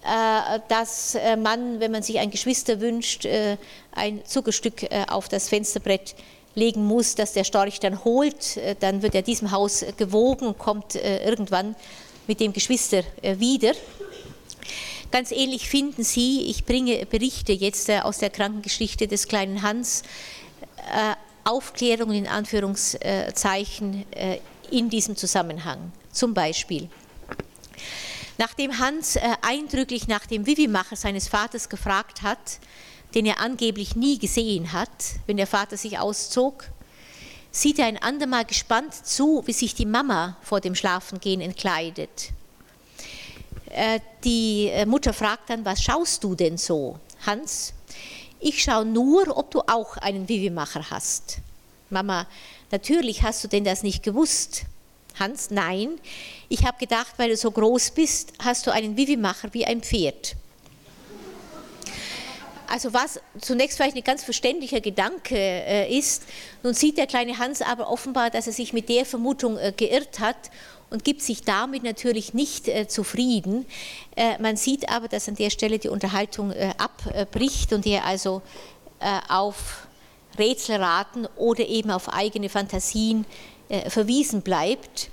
äh, dass äh, man, wenn man sich ein Geschwister wünscht, äh, ein Zuckerstück auf das Fensterbrett legen muss, das der Storch dann holt. Dann wird er diesem Haus gewogen und kommt irgendwann mit dem Geschwister wieder. Ganz ähnlich finden Sie, ich bringe Berichte jetzt äh, aus der Krankengeschichte des kleinen Hans, äh, Aufklärungen in Anführungszeichen äh, in diesem Zusammenhang. Zum Beispiel, nachdem Hans eindrücklich nach dem Vivimacher seines Vaters gefragt hat, den er angeblich nie gesehen hat, wenn der Vater sich auszog, sieht er ein andermal gespannt zu, wie sich die Mama vor dem Schlafengehen entkleidet. Äh, die äh, Mutter fragt dann, was schaust du denn so, Hans? Ich schaue nur, ob du auch einen Vivimacher hast. Mama, natürlich hast du denn das nicht gewusst. Hans, nein. Ich habe gedacht, weil du so groß bist, hast du einen Vivimacher wie ein Pferd. Also was zunächst vielleicht ein ganz verständlicher Gedanke äh, ist, nun sieht der kleine Hans aber offenbar, dass er sich mit der Vermutung äh, geirrt hat und gibt sich damit natürlich nicht äh, zufrieden. Äh, man sieht aber, dass an der Stelle die Unterhaltung äh, abbricht und er also äh, auf Rätselraten oder eben auf eigene Fantasien verwiesen bleibt.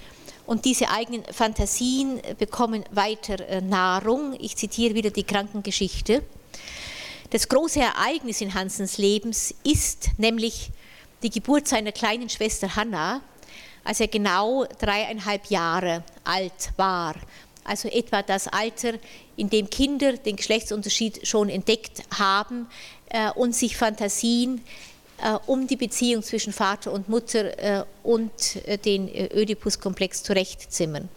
Und diese eigenen Fantasien bekommen weiter Nahrung. Ich zitiere wieder die Krankengeschichte. Das große Ereignis in Hansens Lebens ist nämlich die Geburt seiner kleinen Schwester Hanna, als er genau dreieinhalb Jahre alt war. Also etwa das Alter, in dem Kinder den Geschlechtsunterschied schon entdeckt haben äh, und sich Fantasien äh, um die Beziehung zwischen Vater und Mutter äh, und den Ödipus-Komplex zurechtzimmern.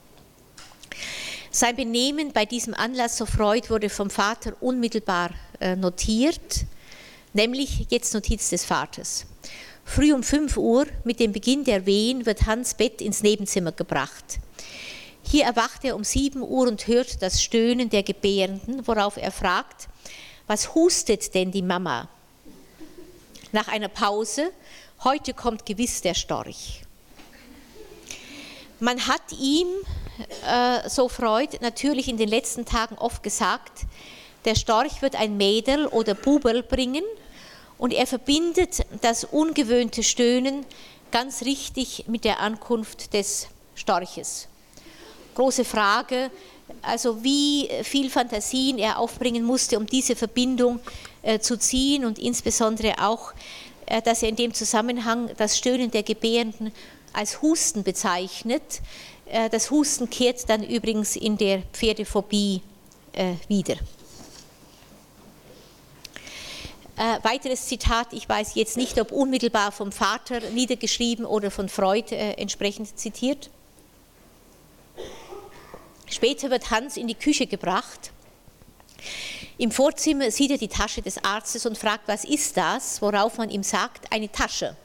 Sein Benehmen bei diesem Anlass zur Freude wurde vom Vater unmittelbar notiert, nämlich jetzt Notiz des Vaters. Früh um 5 Uhr mit dem Beginn der Wehen wird Hans Bett ins Nebenzimmer gebracht. Hier erwacht er um 7 Uhr und hört das Stöhnen der Gebärenden, worauf er fragt, was hustet denn die Mama? Nach einer Pause, heute kommt gewiss der Storch. Man hat ihm, äh, so Freud, natürlich in den letzten Tagen oft gesagt, der Storch wird ein Mädel oder Bubel bringen und er verbindet das ungewöhnte Stöhnen ganz richtig mit der Ankunft des Storches. Große Frage, also wie viel Fantasien er aufbringen musste, um diese Verbindung äh, zu ziehen und insbesondere auch, äh, dass er in dem Zusammenhang das Stöhnen der Gebärenden als Husten bezeichnet. Äh, das Husten kehrt dann übrigens in der Pferdephobie äh, wieder. Äh, weiteres Zitat, ich weiß jetzt nicht, ob unmittelbar vom Vater niedergeschrieben oder von Freud äh, entsprechend zitiert. Später wird Hans in die Küche gebracht. Im Vorzimmer sieht er die Tasche des Arztes und fragt, was ist das? Worauf man ihm sagt, eine Tasche.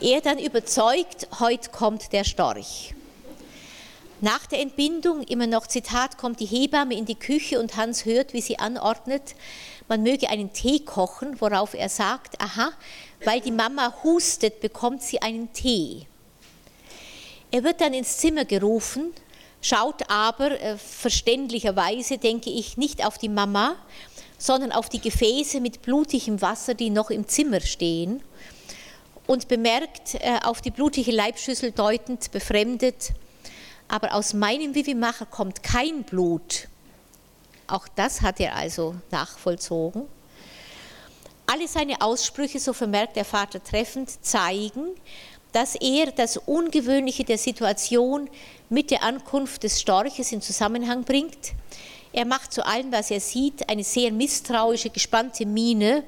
Er dann überzeugt, heute kommt der Storch. Nach der Entbindung, immer noch Zitat, kommt die Hebamme in die Küche und Hans hört, wie sie anordnet, man möge einen Tee kochen, worauf er sagt, aha, weil die Mama hustet, bekommt sie einen Tee. Er wird dann ins Zimmer gerufen, schaut aber äh, verständlicherweise, denke ich, nicht auf die Mama, sondern auf die Gefäße mit blutigem Wasser, die noch im Zimmer stehen und bemerkt, äh, auf die blutige Leibschüssel deutend, befremdet, aber aus meinem Vivimacher kommt kein Blut. Auch das hat er also nachvollzogen. Alle seine Aussprüche, so vermerkt der Vater treffend, zeigen, dass er das Ungewöhnliche der Situation mit der Ankunft des Storches in Zusammenhang bringt. Er macht zu allem, was er sieht, eine sehr misstrauische, gespannte Miene.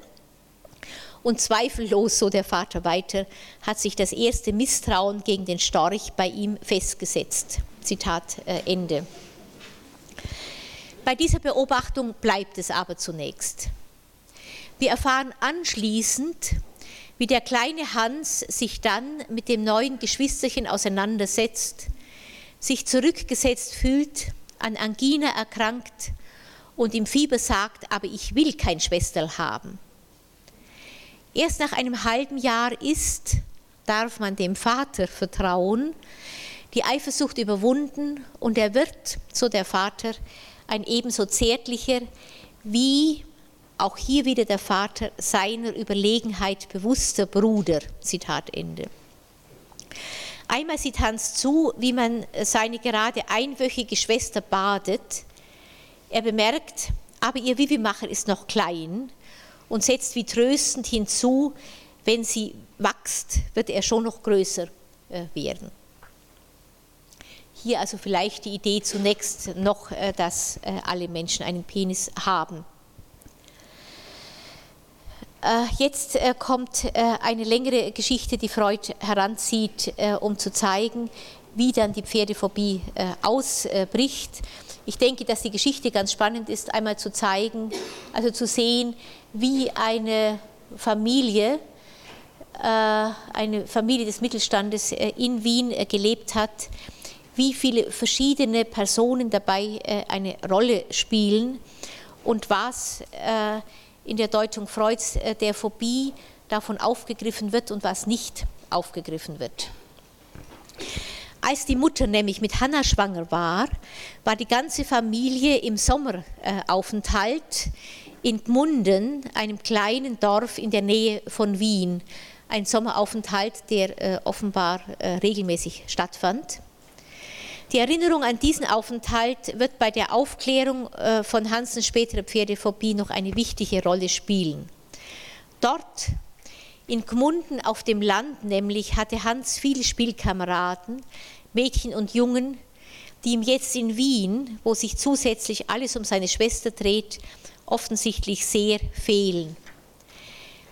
Und zweifellos, so der Vater weiter, hat sich das erste Misstrauen gegen den Storch bei ihm festgesetzt. Zitat äh, Ende. Bei dieser Beobachtung bleibt es aber zunächst. Wir erfahren anschließend, wie der kleine Hans sich dann mit dem neuen Geschwisterchen auseinandersetzt, sich zurückgesetzt fühlt, an Angina erkrankt und im Fieber sagt, aber ich will kein Schwesterl haben. Erst nach einem halben Jahr ist, darf man dem Vater vertrauen, die Eifersucht überwunden und er wird, so der Vater, ein ebenso zärtlicher wie auch hier wieder der Vater seiner Überlegenheit bewusster Bruder. Zitat Ende. Einmal sieht Hans zu, wie man seine gerade einwöchige Schwester badet. Er bemerkt, aber ihr Vivimacher ist noch klein und setzt wie tröstend hinzu, wenn sie wächst, wird er schon noch größer äh, werden. Hier also vielleicht die Idee zunächst noch, äh, dass äh, alle Menschen einen Penis haben. Äh, jetzt kommt eine längere Geschichte, die Freud heranzieht, um zu zeigen, wie dann die Pferdephobie ausbricht. Ich denke, dass die Geschichte ganz spannend ist, einmal zu zeigen, also zu sehen, wie eine Familie, eine Familie des Mittelstandes in Wien gelebt hat, wie viele verschiedene Personen dabei äh, eine Rolle spielen und was äh, in der Deutung Freuds äh, der Phobie davon aufgegriffen wird und was nicht aufgegriffen wird. Als die Mutter nämlich mit Hannah schwanger war, war die ganze Familie im Sommeraufenthalt in Gmunden, einem kleinen Dorf in der Nähe von Wien. Ein Sommeraufenthalt, der offenbar regelmäßig stattfand. Die Erinnerung an diesen Aufenthalt wird bei der Aufklärung äh, von Hansens späterer Pferdephobie noch eine wichtige Rolle spielen. Dort in Gmunden auf dem Land nämlich hatte Hans viele Spielkameraden, Mädchen und Jungen, die ihm jetzt in Wien, wo sich zusätzlich alles um seine Schwester dreht, offensichtlich sehr fehlen.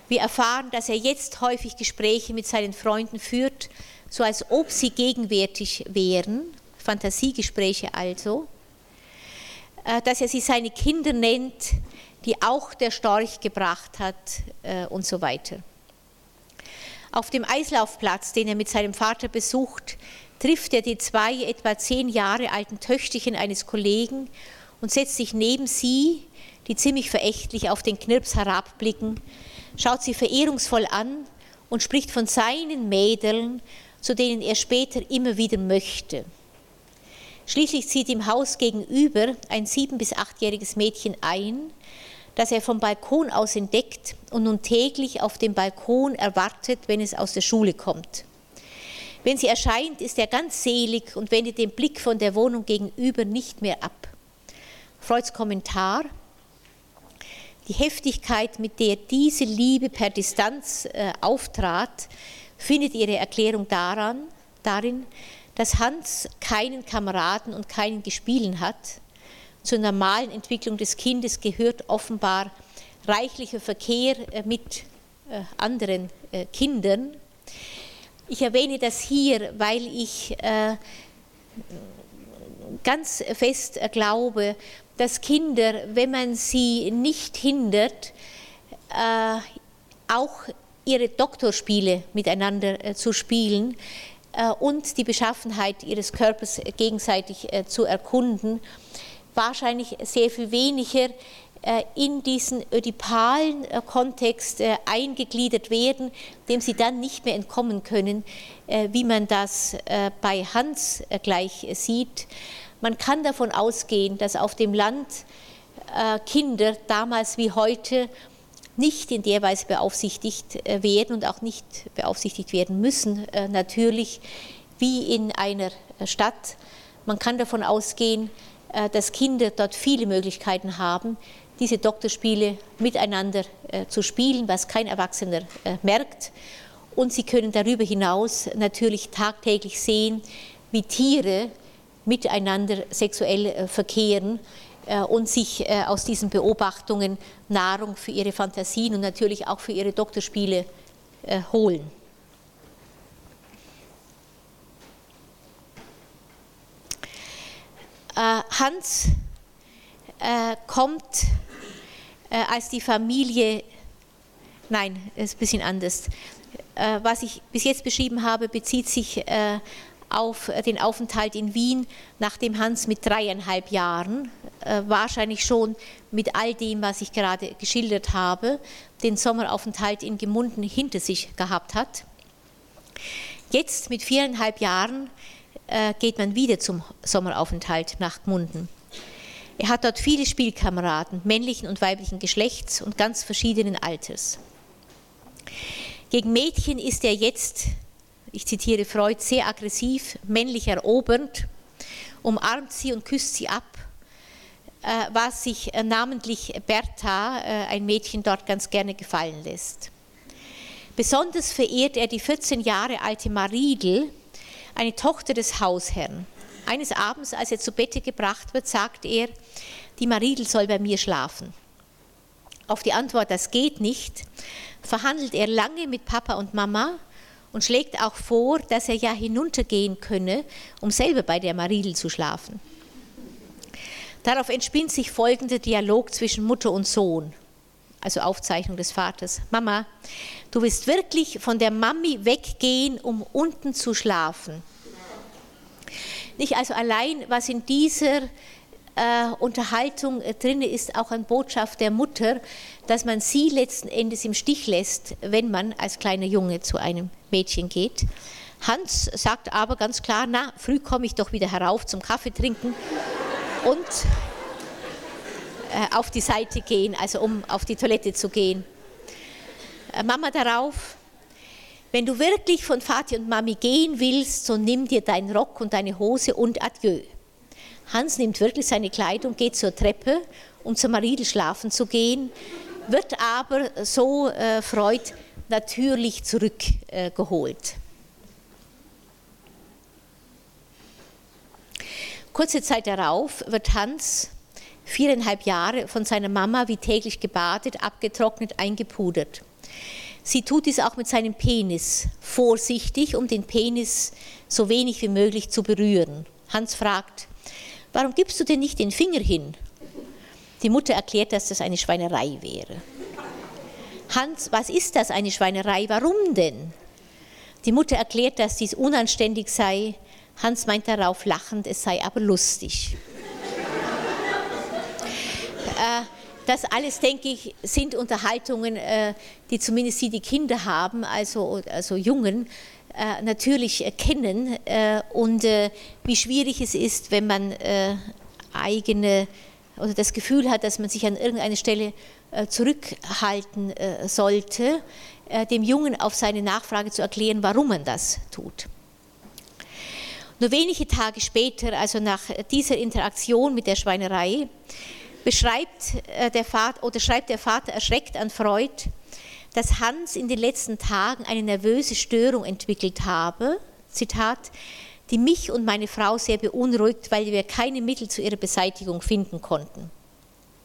Wir erfahren, dass er jetzt häufig Gespräche mit seinen Freunden führt, so als ob sie gegenwärtig wären, Fantasiegespräche also, äh, dass er sie seine Kinder nennt, die auch der Storch gebracht hat äh, und so weiter. Auf dem Eislaufplatz, den er mit seinem Vater besucht, trifft er die zwei etwa zehn Jahre alten Töchterchen eines Kollegen und setzt sich neben sie, die ziemlich verächtlich auf den Knirps herabblicken, schaut sie verehrungsvoll an und spricht von seinen Mädeln, zu denen er später immer wieder möchte. Schließlich zieht im Haus gegenüber ein sieben- bis achtjähriges Mädchen ein, das er vom Balkon aus entdeckt und nun täglich auf dem Balkon erwartet, wenn es aus der Schule kommt. Wenn sie erscheint, ist er ganz selig und wendet den Blick von der Wohnung gegenüber nicht mehr ab. Freuds Kommentar, die Heftigkeit, mit der diese Liebe per Distanz äh, auftrat, findet ihre Erklärung daran, darin, dass Hans keinen Kameraden und keinen Gespielen hat, zur normalen Entwicklung des Kindes gehört offenbar reichlicher Verkehr äh, mit äh, anderen äh, Kindern. Ich erwähne das hier, weil ich ganz fest glaube, dass Kinder, wenn man sie nicht hindert, auch ihre Doktorspiele miteinander zu spielen und die Beschaffenheit ihres Körpers gegenseitig zu erkunden, wahrscheinlich sehr viel weniger äh, in diesen ödipalen äh, Kontext äh, eingegliedert werden, dem sie dann nicht mehr entkommen können, wie man das bei Hans gleich sieht. Man kann davon ausgehen, dass auf dem Land Kinder damals wie heute nicht in der Weise beaufsichtigt werden und auch nicht beaufsichtigt werden müssen, natürlich wie in einer Stadt. Man kann davon ausgehen, äh, dass Kinder dort viele Möglichkeiten haben, diese Doktorspiele miteinander äh, zu spielen, was kein Erwachsener äh, merkt. Und sie können darüber hinaus natürlich tagtäglich sehen, wie Tiere miteinander sexuell verkehren und sich aus diesen Beobachtungen Nahrung für ihre Fantasien und natürlich auch für ihre Doktorspiele holen. Äh, Hans äh, kommt, äh, als die Familie, nein, ist ein bisschen anders. was ich bis jetzt beschrieben habe, bezieht sich auf den Aufenthalt in Wien, nachdem Hans mit dreieinhalb Jahren, wahrscheinlich schon mit all dem, was ich gerade geschildert habe, den Sommeraufenthalt in Gemunden hinter sich gehabt hat. Jetzt mit viereinhalb Jahren äh, geht man wieder zum Sommeraufenthalt nach Gmunden. Er hat dort viele Spielkameraden, männlichen und weiblichen Geschlechts und ganz verschiedenen Alters. Gegen Mädchen ist er jetzt, ich zitiere Freud, sehr aggressiv, männlich erobernd, umarmt sie und küsst sie ab, äh, was sich äh, namentlich Bertha, ein Mädchen, dort ganz gerne gefallen lässt. Besonders verehrt er die 14 Jahre alte Maridel, eine Tochter des Hausherrn. Eines Abends, als er zu Bette gebracht wird, sagt er, die Maridel soll bei mir schlafen. Auf die Antwort, das geht nicht, verhandelt er lange mit Papa und Mama und schlägt auch vor, dass er ja hinuntergehen könne, um selber bei der Maridel zu schlafen. Darauf entspinnt sich folgender Dialog zwischen Mutter und Sohn, also Aufzeichnung des Vaters. Mama, du willst wirklich von der Mami weggehen, um unten zu schlafen. Nicht also allein, was in dieser äh, Unterhaltung äh, drin ist auch eine Botschaft der Mutter, dass man sie letzten Endes im Stich lässt, wenn man als kleiner Junge zu einem Mädchen geht. Hans sagt aber ganz klar, na, früh komme ich doch wieder herauf zum Kaffee trinken und äh, auf die Seite gehen, also um auf die Toilette zu gehen. Äh, Mama darauf, wenn du wirklich von Vati und Mami gehen willst, so nimm dir deinen Rock und deine Hose und adieu. Hans nimmt wirklich seine Kleidung, geht zur Treppe, um zur Maridel schlafen zu gehen, wird aber so äh, Freud natürlich zurückgeholt. Kurze Zeit darauf wird Hans viereinhalb Jahre von seiner Mama wie täglich gebadet, abgetrocknet, eingepudert. Sie tut dies auch mit seinem Penis, vorsichtig, um den Penis so wenig wie möglich zu berühren. Hans fragt, warum gibst du denn nicht den Finger hin? Die Mutter erklärt, dass das eine Schweinerei wäre. Hans, was ist das, eine Schweinerei? Warum denn? Die Mutter erklärt, dass dies unanständig sei. Hans meint darauf lachend, es sei aber lustig. äh, das alles, denke ich, sind Unterhaltungen, äh, die zumindest sie, die Kinder haben, also, also Jungen, natürlich kennen äh, und wie schwierig es ist, wenn man eigene oder das Gefühl hat, dass man sich an irgendeiner Stelle zurückhalten sollte, dem Jungen auf seine Nachfrage zu erklären, warum man das tut. Nur wenige Tage später, also nach dieser Interaktion mit der Schweinerei, beschreibt äh, der Vater oder schreibt der Vater erschreckt an Freud, dass Hans in den letzten Tagen eine nervöse Störung entwickelt habe, Zitat, die mich und meine Frau sehr beunruhigt, weil wir keine Mittel zu ihrer Beseitigung finden konnten.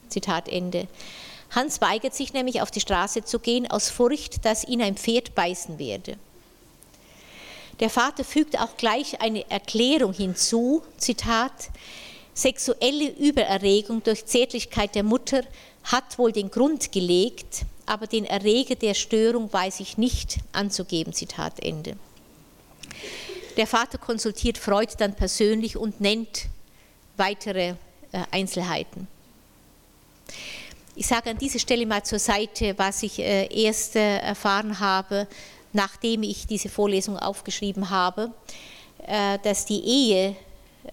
Zitat Ende. Hans weigert sich nämlich auf die Straße zu gehen aus Furcht, dass ihn ein Pferd beißen werde. Der Vater fügt auch gleich eine Erklärung hinzu, Zitat, Sexuelle Übererregung durch Zärtlichkeit der Mutter hat wohl den Grund gelegt, aber den Erreger der Störung weiß ich nicht anzugeben. Zitat Ende. Der Vater konsultiert Freud dann persönlich und nennt weitere äh, Einzelheiten. Ich sage an dieser Stelle mal zur Seite, was ich äh, erst äh, erfahren habe, nachdem ich diese Vorlesung aufgeschrieben habe, dass die Ehe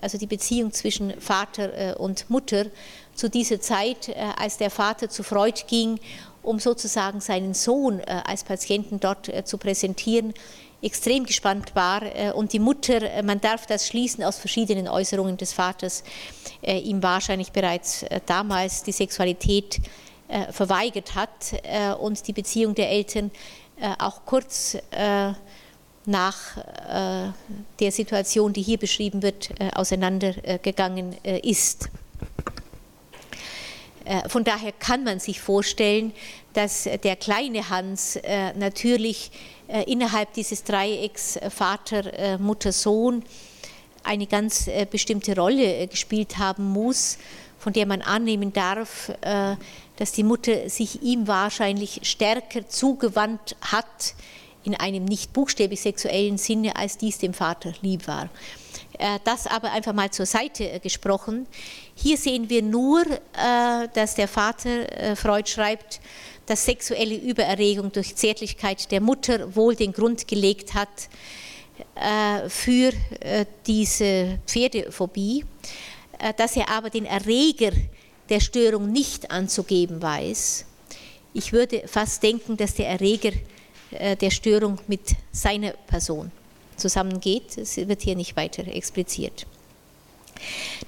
also die Beziehung zwischen Vater und Mutter, zu dieser Zeit, als der Vater zu Freud ging, um sozusagen seinen Sohn äh, als Patienten dort zu präsentieren, extrem gespannt war und die Mutter, man darf das schließen aus verschiedenen Äußerungen des Vaters, ihm wahrscheinlich bereits damals die Sexualität verweigert hat und die Beziehung der Eltern auch kurz nach äh, der Situation, die hier beschrieben wird, äh, auseinandergegangen äh, ist. Von daher kann man sich vorstellen, dass der kleine Hans natürlich innerhalb dieses Dreiecks Vater, Mutter, Sohn eine ganz bestimmte Rolle gespielt haben muss, von der man annehmen darf, dass die Mutter sich ihm wahrscheinlich stärker zugewandt hat in einem nicht buchstäblich sexuellen Sinne, als dies dem Vater lieb war. Äh, das aber einfach mal zur Seite äh, gesprochen. Hier sehen wir nur, äh, dass der Vater Freud schreibt, dass sexuelle Übererregung durch Zärtlichkeit der Mutter wohl den Grund gelegt hat für diese Pferdephobie, dass er aber den Erreger der Störung nicht anzugeben weiß. Ich würde fast denken, dass der Erreger der Störung mit seiner Person zusammengeht. Es wird hier nicht weiter expliziert.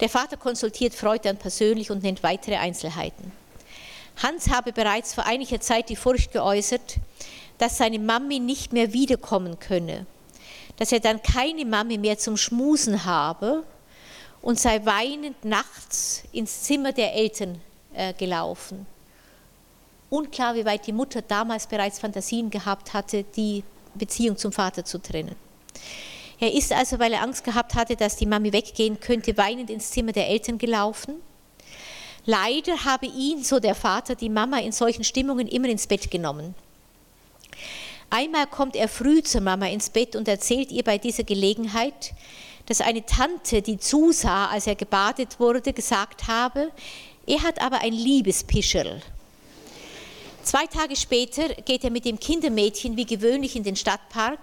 Der Vater konsultiert Freud dann persönlich und nennt weitere Einzelheiten. Hans habe bereits vor einiger Zeit die Furcht geäußert, dass seine Mami nicht mehr wiederkommen könne, dass er dann keine Mami mehr zum Schmusen habe und sei weinend nachts ins Zimmer der Eltern äh, gelaufen. Unklar, wie weit die Mutter damals bereits Fantasien gehabt hatte, die Beziehung zum Vater zu trennen. Er ist also, weil er Angst gehabt hatte, dass die Mami weggehen könnte, weinend ins Zimmer der Eltern gelaufen. Leider habe ihn, so der Vater, die Mama in solchen Stimmungen immer ins Bett genommen. Einmal kommt er früh zur Mama ins Bett und erzählt ihr bei dieser Gelegenheit, dass eine Tante, die zusah, als er gebadet wurde, gesagt habe, er hat aber ein Liebespischerl. Zwei Tage später geht er mit dem Kindermädchen wie gewöhnlich in den Stadtpark,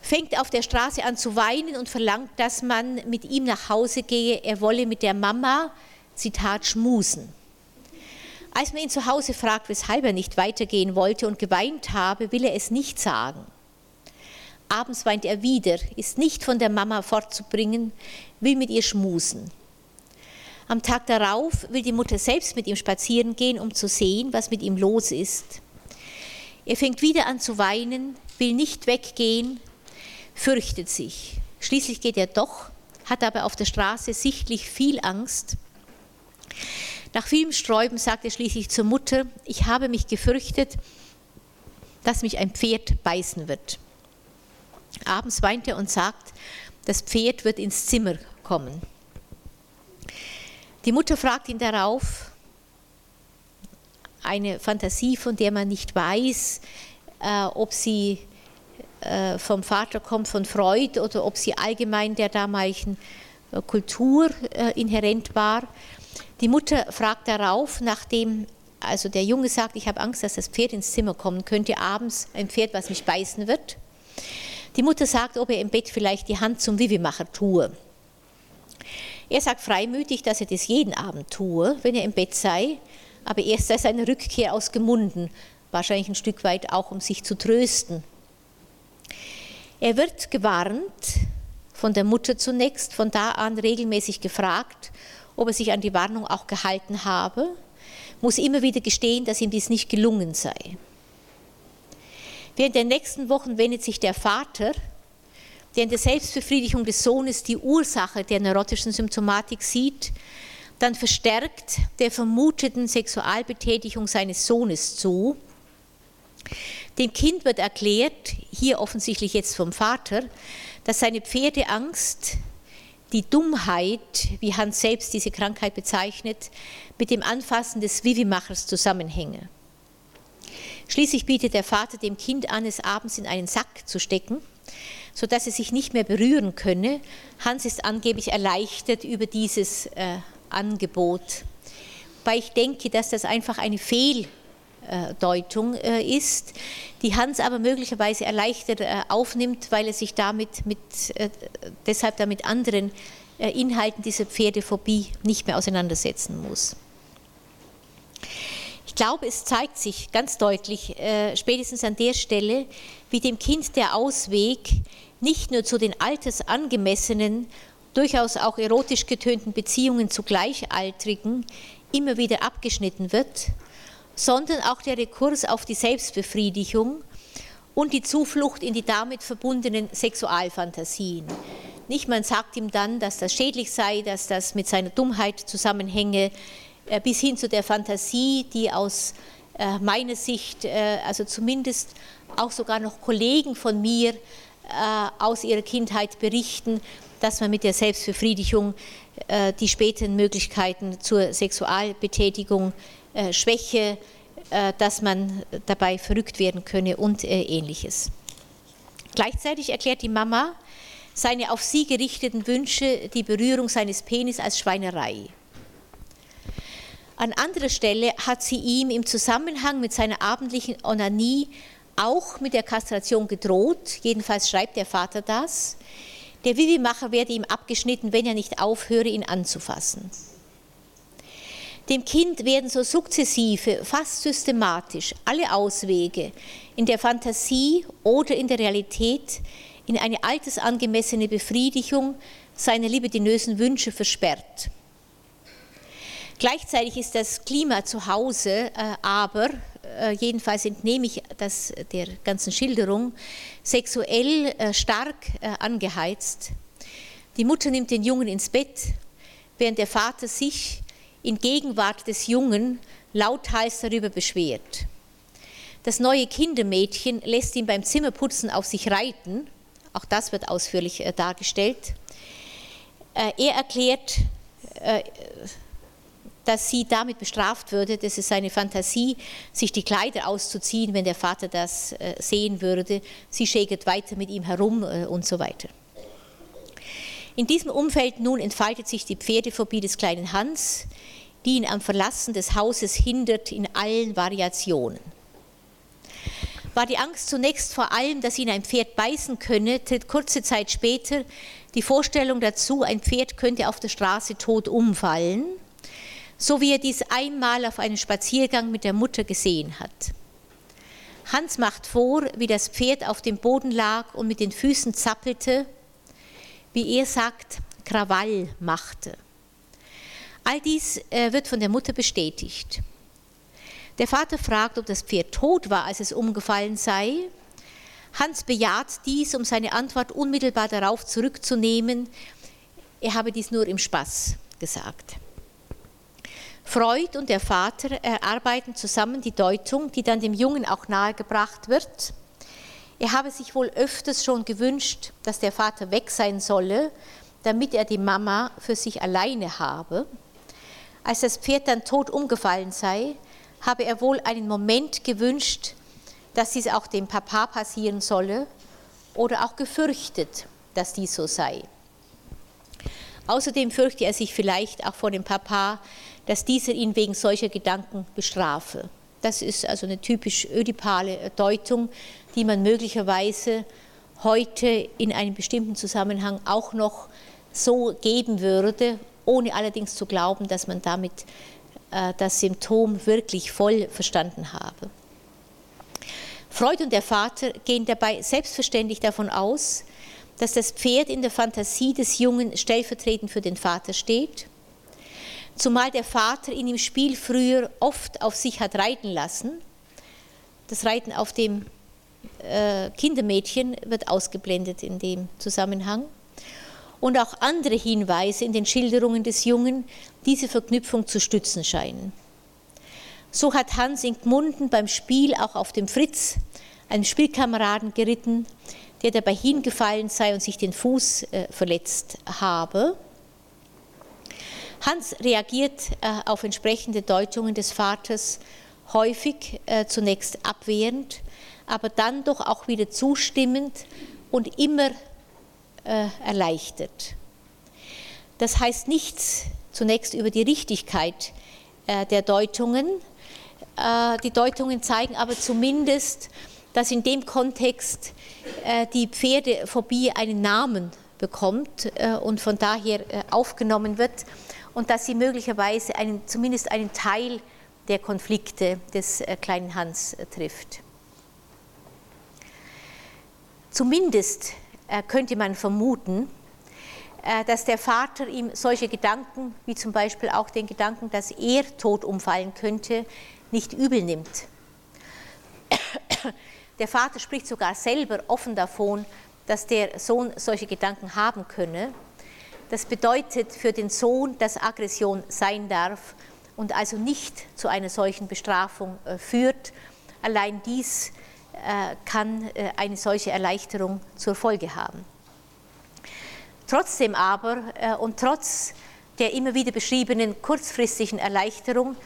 fängt auf der Straße an zu weinen und verlangt, dass man mit ihm nach Hause gehe, er wolle mit der Mama, Zitat, schmusen. Als man ihn zu Hause fragt, weshalb er nicht weitergehen wollte und geweint habe, will er es nicht sagen. Abends weint er wieder, ist nicht von der Mama fortzubringen, will mit ihr schmusen. Am Tag darauf will die Mutter selbst mit ihm spazieren gehen, um zu sehen, was mit ihm los ist. Er fängt wieder an zu weinen, will nicht weggehen, fürchtet sich. Schließlich geht er doch, hat aber auf der Straße sichtlich viel Angst. Nach vielem Sträuben sagt er schließlich zur Mutter, ich habe mich gefürchtet, dass mich ein Pferd beißen wird. Abends weint er und sagt, das Pferd wird ins Zimmer kommen. Die Mutter fragt ihn darauf, eine Fantasie, von der man nicht weiß, äh, ob sie vom Vater kommt, von Freud, oder ob sie allgemein der damaligen äh, Kultur äh, inhärent war. Die Mutter fragt darauf, nachdem also der Junge sagt, ich habe Angst, dass das Pferd ins Zimmer kommen könnte, abends ein Pferd, was mich beißen wird. Die Mutter sagt, ob er im Bett vielleicht die Hand zum Vivimacher tue. Er sagt freimütig, dass er das jeden Abend tue, wenn er im Bett sei, aber erst seit seiner Rückkehr aus Gemunden, wahrscheinlich ein Stück weit auch, um sich zu trösten. Er wird gewarnt von der Mutter zunächst, von da an regelmäßig gefragt, ob er sich an die Warnung auch gehalten habe, muss immer wieder gestehen, dass ihm dies nicht gelungen sei. Während der nächsten Wochen wendet sich der Vater, der in der Selbstbefriedigung des Sohnes die Ursache der neurotischen Symptomatik sieht, dann verstärkt der vermuteten Sexualbetätigung seines Sohnes zu. Dem Kind wird erklärt, hier offensichtlich jetzt vom Vater, dass seine Pferdeangst die Dummheit, wie Hans selbst diese Krankheit bezeichnet, mit dem Anfassen des Vivimachers zusammenhänge. Schließlich bietet der Vater dem Kind an, es abends in einen Sack zu stecken, sodass es sich nicht mehr berühren könne. Hans ist angeblich erleichtert über dieses äh, Angebot. Weil ich denke, dass das einfach eine Fehldeutung äh, ist, die Hans aber möglicherweise erleichtert äh, aufnimmt, weil er sich damit mit, äh, deshalb damit anderen äh, Inhalten dieser Pferdephobie nicht mehr auseinandersetzen muss. Glaube, es zeigt sich ganz deutlich, äh, spätestens an der Stelle, wie dem Kind der Ausweg nicht nur zu den altersangemessenen, durchaus auch erotisch getönten Beziehungen zu Gleichaltrigen immer wieder abgeschnitten wird, sondern auch der Rekurs auf die Selbstbefriedigung und die Zuflucht in die damit verbundenen Sexualfantasien. Nicht, man sagt ihm dann, dass das schädlich sei, dass das mit seiner Dummheit zusammenhänge, äh, bis hin zu der Fantasie, die aus äh, meiner Sicht, äh, also zumindest auch sogar noch Kollegen von mir aus ihrer Kindheit berichten, dass man mit der Selbstbefriedigung die späteren Möglichkeiten zur Sexualbetätigung schwäche, dass man dabei verrückt werden könne und ähnliches. Gleichzeitig erklärt die Mama seine auf sie gerichteten Wünsche, die Berührung seines Penis als Schweinerei. An anderer Stelle hat sie ihm im Zusammenhang mit seiner abendlichen Onanie auch mit der Kastration gedroht, jedenfalls schreibt der Vater das. Der Vivimacher werde ihm abgeschnitten, wenn er nicht aufhöre, ihn anzufassen. Dem Kind werden so sukzessive, fast systematisch alle Auswege in der Fantasie oder in der Realität in eine altersangemessene Befriedigung seiner libidinösen Wünsche versperrt. Gleichzeitig ist das Klima zu Hause äh, aber, äh, jedenfalls entnehme ich das der ganzen Schilderung, sexuell äh, stark angeheizt. Die Mutter nimmt den Jungen ins Bett, während der Vater sich in Gegenwart des Jungen lauthals darüber beschwert. Das neue Kindermädchen lässt ihn beim Zimmerputzen auf sich reiten, auch das wird ausführlich dargestellt. Er erklärt, dass sie damit bestraft würde, dass es seine Fantasie, sich die Kleider auszuziehen, wenn der Vater das äh, sehen würde. Sie schägert weiter mit ihm herum äh, und so weiter. In diesem Umfeld nun entfaltet sich die Pferdephobie des kleinen Hans, die ihn am Verlassen des Hauses hindert in allen Variationen. War die Angst zunächst vor allem, dass ihn ein Pferd beißen könne, tritt kurze Zeit später die Vorstellung dazu, ein Pferd könnte auf der Straße tot umfallen, so wie er dies einmal auf einem Spaziergang mit der Mutter gesehen hat. Hans macht vor, wie das Pferd auf dem Boden lag und mit den Füßen zappelte, wie er sagt, Krawall machte. All dies äh, wird von der Mutter bestätigt. Der Vater fragt, ob das Pferd tot war, als es umgefallen sei. Hans bejaht dies, um seine Antwort unmittelbar darauf zurückzunehmen. Er habe dies nur im Spaß gesagt. Freud und der Vater erarbeiten zusammen die Deutung, die dann dem Jungen auch nahegebracht wird. Er habe sich wohl öfters schon gewünscht, dass der Vater weg sein solle, damit er die Mama für sich alleine habe. Als das Pferd dann tot umgefallen sei, habe er wohl einen Moment gewünscht, dass dies auch dem Papa passieren solle oder auch gefürchtet, dass dies so sei. Außerdem fürchte er sich vielleicht auch vor dem Papa, dass dieser ihn wegen solcher Gedanken bestrafe. Das ist also eine typisch ödipale Deutung, die man möglicherweise heute in einem bestimmten Zusammenhang auch noch so geben würde, ohne allerdings zu glauben, dass man damit äh, das Symptom wirklich voll verstanden habe. Freud und der Vater gehen dabei selbstverständlich davon aus, dass das Pferd in der Fantasie des Jungen stellvertretend für den Vater steht zumal der Vater ihn im Spiel früher oft auf sich hat reiten lassen. Das Reiten auf dem äh, Kindermädchen wird ausgeblendet in dem Zusammenhang. Und auch andere Hinweise in den Schilderungen des Jungen diese Verknüpfung zu stützen scheinen. So hat Hans in Gmunden beim Spiel auch auf dem Fritz, einem Spielkameraden, geritten, der dabei hingefallen sei und sich den Fuß äh, verletzt habe. Hans reagiert äh, auf entsprechende Deutungen des Vaters häufig äh, zunächst abwehrend, aber dann doch auch wieder zustimmend und immer äh, erleichtert. Das heißt nichts zunächst über die Richtigkeit der Deutungen. Die Deutungen zeigen aber zumindest, dass in dem Kontext die Pferdephobie einen Namen bekommt und von daher aufgenommen wird und dass sie möglicherweise einen, zumindest einen Teil der Konflikte des äh, kleinen Hans äh, trifft. Zumindest äh, könnte man vermuten, dass der Vater ihm solche Gedanken, wie zum Beispiel auch den Gedanken, dass er tot umfallen könnte, nicht übel nimmt. Der Vater spricht sogar selber offen davon, dass der Sohn solche Gedanken haben könne. Das bedeutet für den Sohn, dass Aggression sein darf und also nicht zu einer solchen Bestrafung äh, führt. Allein dies äh, kann äh, eine solche Erleichterung zur Folge haben. Trotzdem aber und trotz der immer wieder beschriebenen kurzfristigen Erleichterung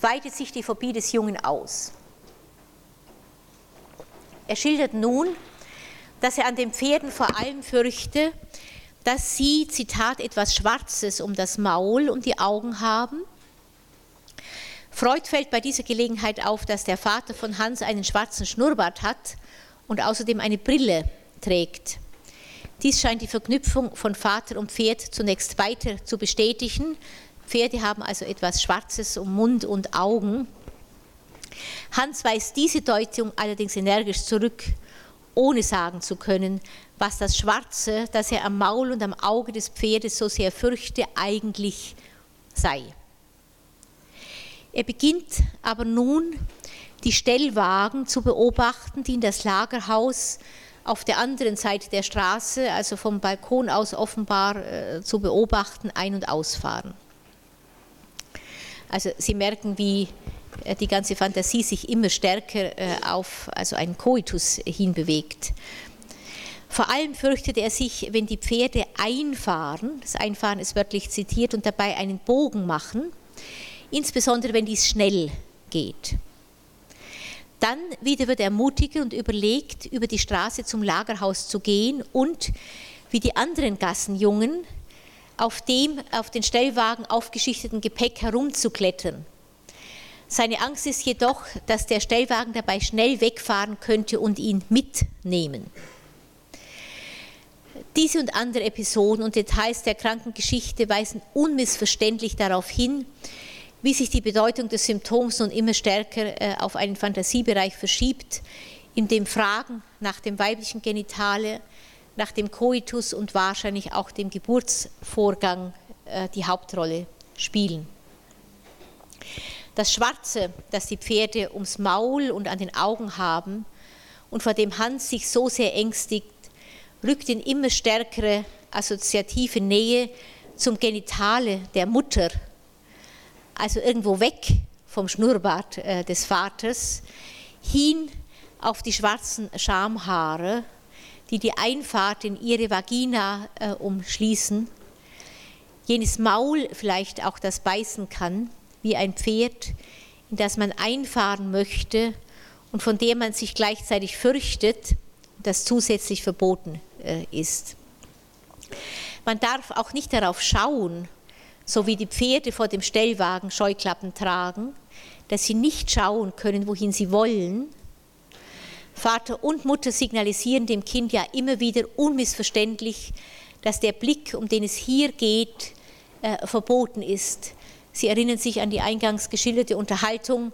weitet sich die Phobie des Jungen aus. Er schildert nun, dass er an den Pferden vor allem fürchte, dass sie, Zitat, etwas Schwarzes um das Maul und die Augen haben. Freud fällt bei dieser Gelegenheit auf, dass der Vater von Hans einen schwarzen Schnurrbart hat und außerdem eine Brille trägt. Dies scheint die Verknüpfung von Vater und Pferd zunächst weiter zu bestätigen. Pferde haben also etwas Schwarzes um Mund und Augen. Hans weist diese Deutung allerdings energisch zurück, ohne sagen zu können, was das Schwarze, das er am Maul und am Auge des Pferdes so sehr fürchte, eigentlich sei. Er beginnt aber nun, die Stellwagen zu beobachten, die in das Lagerhaus auf der anderen Seite der Straße, also vom Balkon aus offenbar äh, zu beobachten, ein- und ausfahren. Also Sie merken, wie äh, die ganze Fantasie sich immer stärker äh, auf also einen Koitus hinbewegt. Vor allem fürchtet er sich, wenn die Pferde einfahren, das Einfahren ist wörtlich zitiert, und dabei einen Bogen machen, insbesondere wenn dies schnell geht. Dann wieder wird er mutiger und überlegt, über die Straße zum Lagerhaus zu gehen und, wie die anderen Gassenjungen, auf dem auf den Stellwagen aufgeschichteten Gepäck herumzuklettern. Seine Angst ist jedoch, dass der Stellwagen dabei schnell wegfahren könnte und ihn mitnehmen. Diese und andere Episoden und Details der Krankengeschichte weisen unmissverständlich darauf hin, wie sich die Bedeutung des Symptoms nun immer stärker äh, auf einen Fantasiebereich verschiebt, in dem Fragen nach dem weiblichen Genitale, nach dem Koitus und wahrscheinlich auch dem Geburtsvorgang äh, die Hauptrolle spielen. Das Schwarze, das die Pferde ums Maul und an den Augen haben und vor dem Hans sich so sehr ängstigt, rückt in immer stärkere assoziative Nähe zum Genitale der Mutter, also irgendwo weg vom Schnurrbart äh, des Vaters, hin auf die schwarzen Schamhaare, die die Einfahrt in ihre Vagina äh, umschließen, jenes Maul vielleicht auch das beißen kann, wie ein Pferd, in das man einfahren möchte und von dem man sich gleichzeitig fürchtet, das zusätzlich verboten äh, ist. Man darf auch nicht darauf schauen, so wie die Pferde vor dem Stellwagen Scheuklappen tragen, dass sie nicht schauen können, wohin sie wollen. Vater und Mutter signalisieren dem Kind ja immer wieder unmissverständlich, dass der Blick, um den es hier geht, äh, verboten ist. Sie erinnern sich an die eingangs geschilderte Unterhaltung,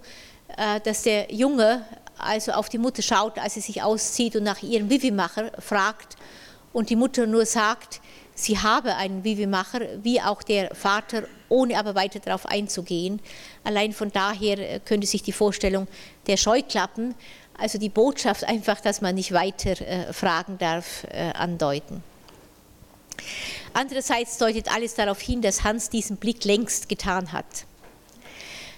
äh, dass der Junge also auf die Mutter schaut, als sie sich auszieht und nach ihrem Vivimacher fragt und die Mutter nur sagt, sie habe einen Vivimacher, wie auch der Vater, ohne aber weiter darauf einzugehen. Allein von daher äh, könnte sich die Vorstellung der Scheuklappen, also die Botschaft einfach, dass man nicht weiter äh, fragen darf, äh, andeuten. Andererseits deutet alles darauf hin, dass Hans diesen Blick längst getan hat.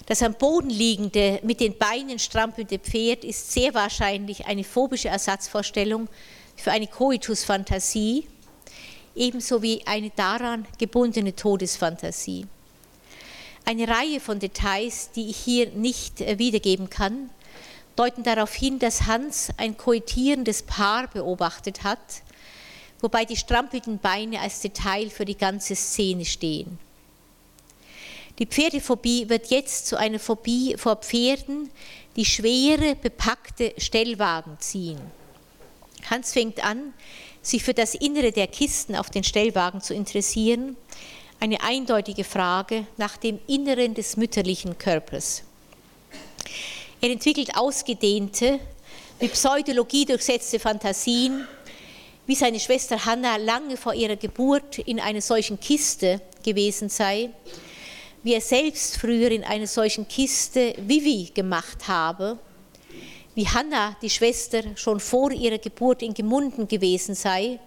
Das am Boden liegende, mit den Beinen strampelnde Pferd ist sehr wahrscheinlich eine phobische Ersatzvorstellung für eine Koitusfantasie, ebenso wie eine daran gebundene Todesfantasie. Eine Reihe von Details, die ich hier nicht äh, wiedergeben kann, deuten darauf hin, dass Hans ein koitierendes Paar beobachtet hat, wobei die strampelnden Beine als Detail für die ganze Szene stehen. Die Pferdephobie wird jetzt zu einer Phobie vor Pferden, die schwere, bepackte Stellwagen ziehen. Hans fängt an, sich für das Innere der Kisten auf den Stellwagen zu interessieren, eine eindeutige Frage nach dem Inneren des mütterlichen Körpers. Er entwickelt ausgedehnte, mit Pseudologie durchsetzte Fantasien, wie seine Schwester Hanna lange vor ihrer Geburt in einer solchen Kiste gewesen sei, wie er selbst früher in einer solchen Kiste Vivi gemacht habe, wie Hanna, die Schwester, schon vor ihrer Geburt in Gemunden gewesen sei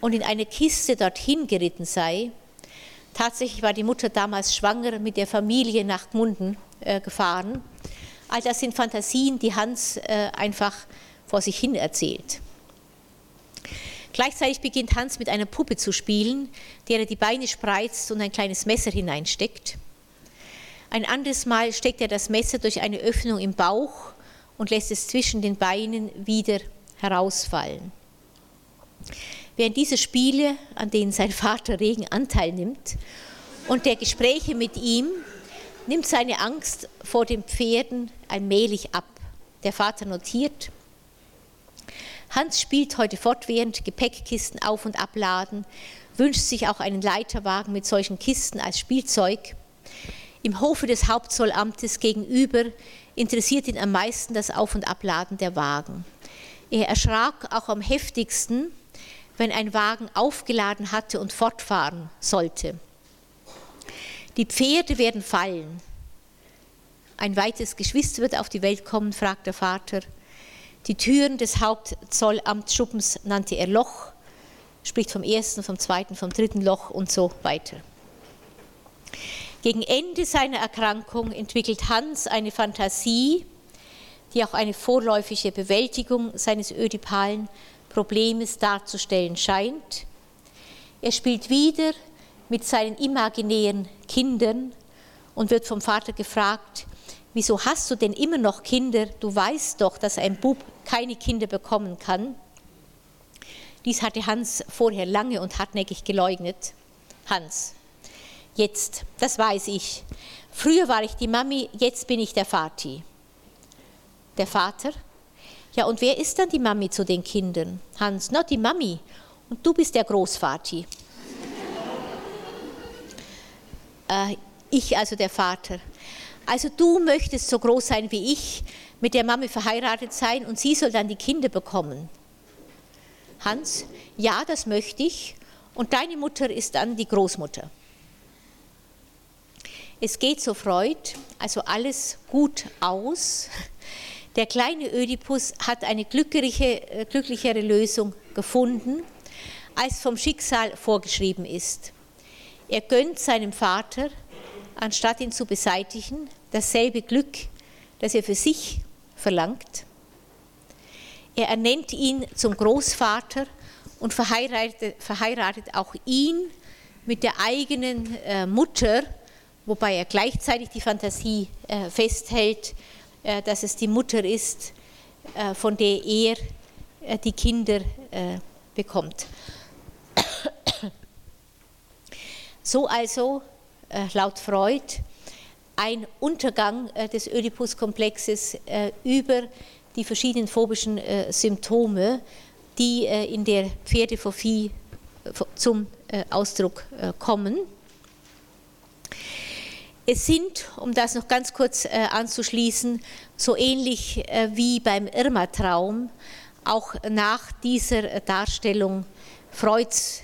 und in einer Kiste dorthin geritten sei. Tatsächlich war die Mutter damals schwanger mit der Familie nach Gmunden äh, gefahren. All das sind Fantasien, die Hans äh, einfach vor sich hin erzählt. Gleichzeitig beginnt Hans mit einer Puppe zu spielen, der er die Beine spreizt und ein kleines Messer hineinsteckt. Ein anderes Mal steckt er das Messer durch eine Öffnung im Bauch und lässt es zwischen den Beinen wieder herausfallen. Während dieser Spiele, an denen sein Vater regen Anteil nimmt, und der Gespräche mit ihm, nimmt seine Angst vor den Pferden allmählich ab. Der Vater notiert, Hans spielt heute fortwährend Gepäckkisten auf und abladen, wünscht sich auch einen Leiterwagen mit solchen Kisten als Spielzeug. Im Hofe des Hauptzollamtes gegenüber interessiert ihn am meisten das Auf- und Abladen der Wagen. Er erschrak auch am heftigsten, wenn ein Wagen aufgeladen hatte und fortfahren sollte. Die Pferde werden fallen. Ein weites Geschwister wird auf die Welt kommen, fragt der Vater. Die Türen des Hauptzollamtsschuppens nannte er Loch, spricht vom ersten, vom zweiten, vom dritten Loch und so weiter. Gegen Ende seiner Erkrankung entwickelt Hans eine Fantasie, die auch eine vorläufige Bewältigung seines ödipalen Problems darzustellen scheint. Er spielt wieder mit seinen imaginären Kindern und wird vom Vater gefragt, wieso hast du denn immer noch Kinder? Du weißt doch, dass ein Bub keine Kinder bekommen kann. Dies hatte Hans vorher lange und hartnäckig geleugnet. Hans. Jetzt, das weiß ich. Früher war ich die Mami, jetzt bin ich der Vati. Der Vater? Ja, und wer ist dann die Mami zu den Kindern? Hans, na, die Mami. Und du bist der Großvati. äh, ich also der Vater. Also du möchtest so groß sein wie ich, mit der Mami verheiratet sein und sie soll dann die Kinder bekommen. Hans, ja, das möchte ich. Und deine Mutter ist dann die Großmutter. Es geht so Freud, also alles gut aus. Der kleine Ödipus hat eine glückliche, äh, glücklichere Lösung gefunden, als vom Schicksal vorgeschrieben ist. Er gönnt seinem Vater, anstatt ihn zu beseitigen, dasselbe Glück, das er für sich verlangt. Er ernennt ihn zum Großvater und verheiratet, verheiratet auch ihn mit der eigenen äh, Mutter, wobei er gleichzeitig die Fantasie äh, festhält, äh, dass es die Mutter ist, äh, von der er die Kinder bekommt. So also, laut Freud, ein Untergang des Oedipus-Komplexes über die verschiedenen phobischen Symptome, die in der Pferdephobie zum Ausdruck kommen. Es sind, um das noch ganz kurz anzuschließen, so ähnlich wie beim Irma-Traum, auch nach dieser Darstellung Freuds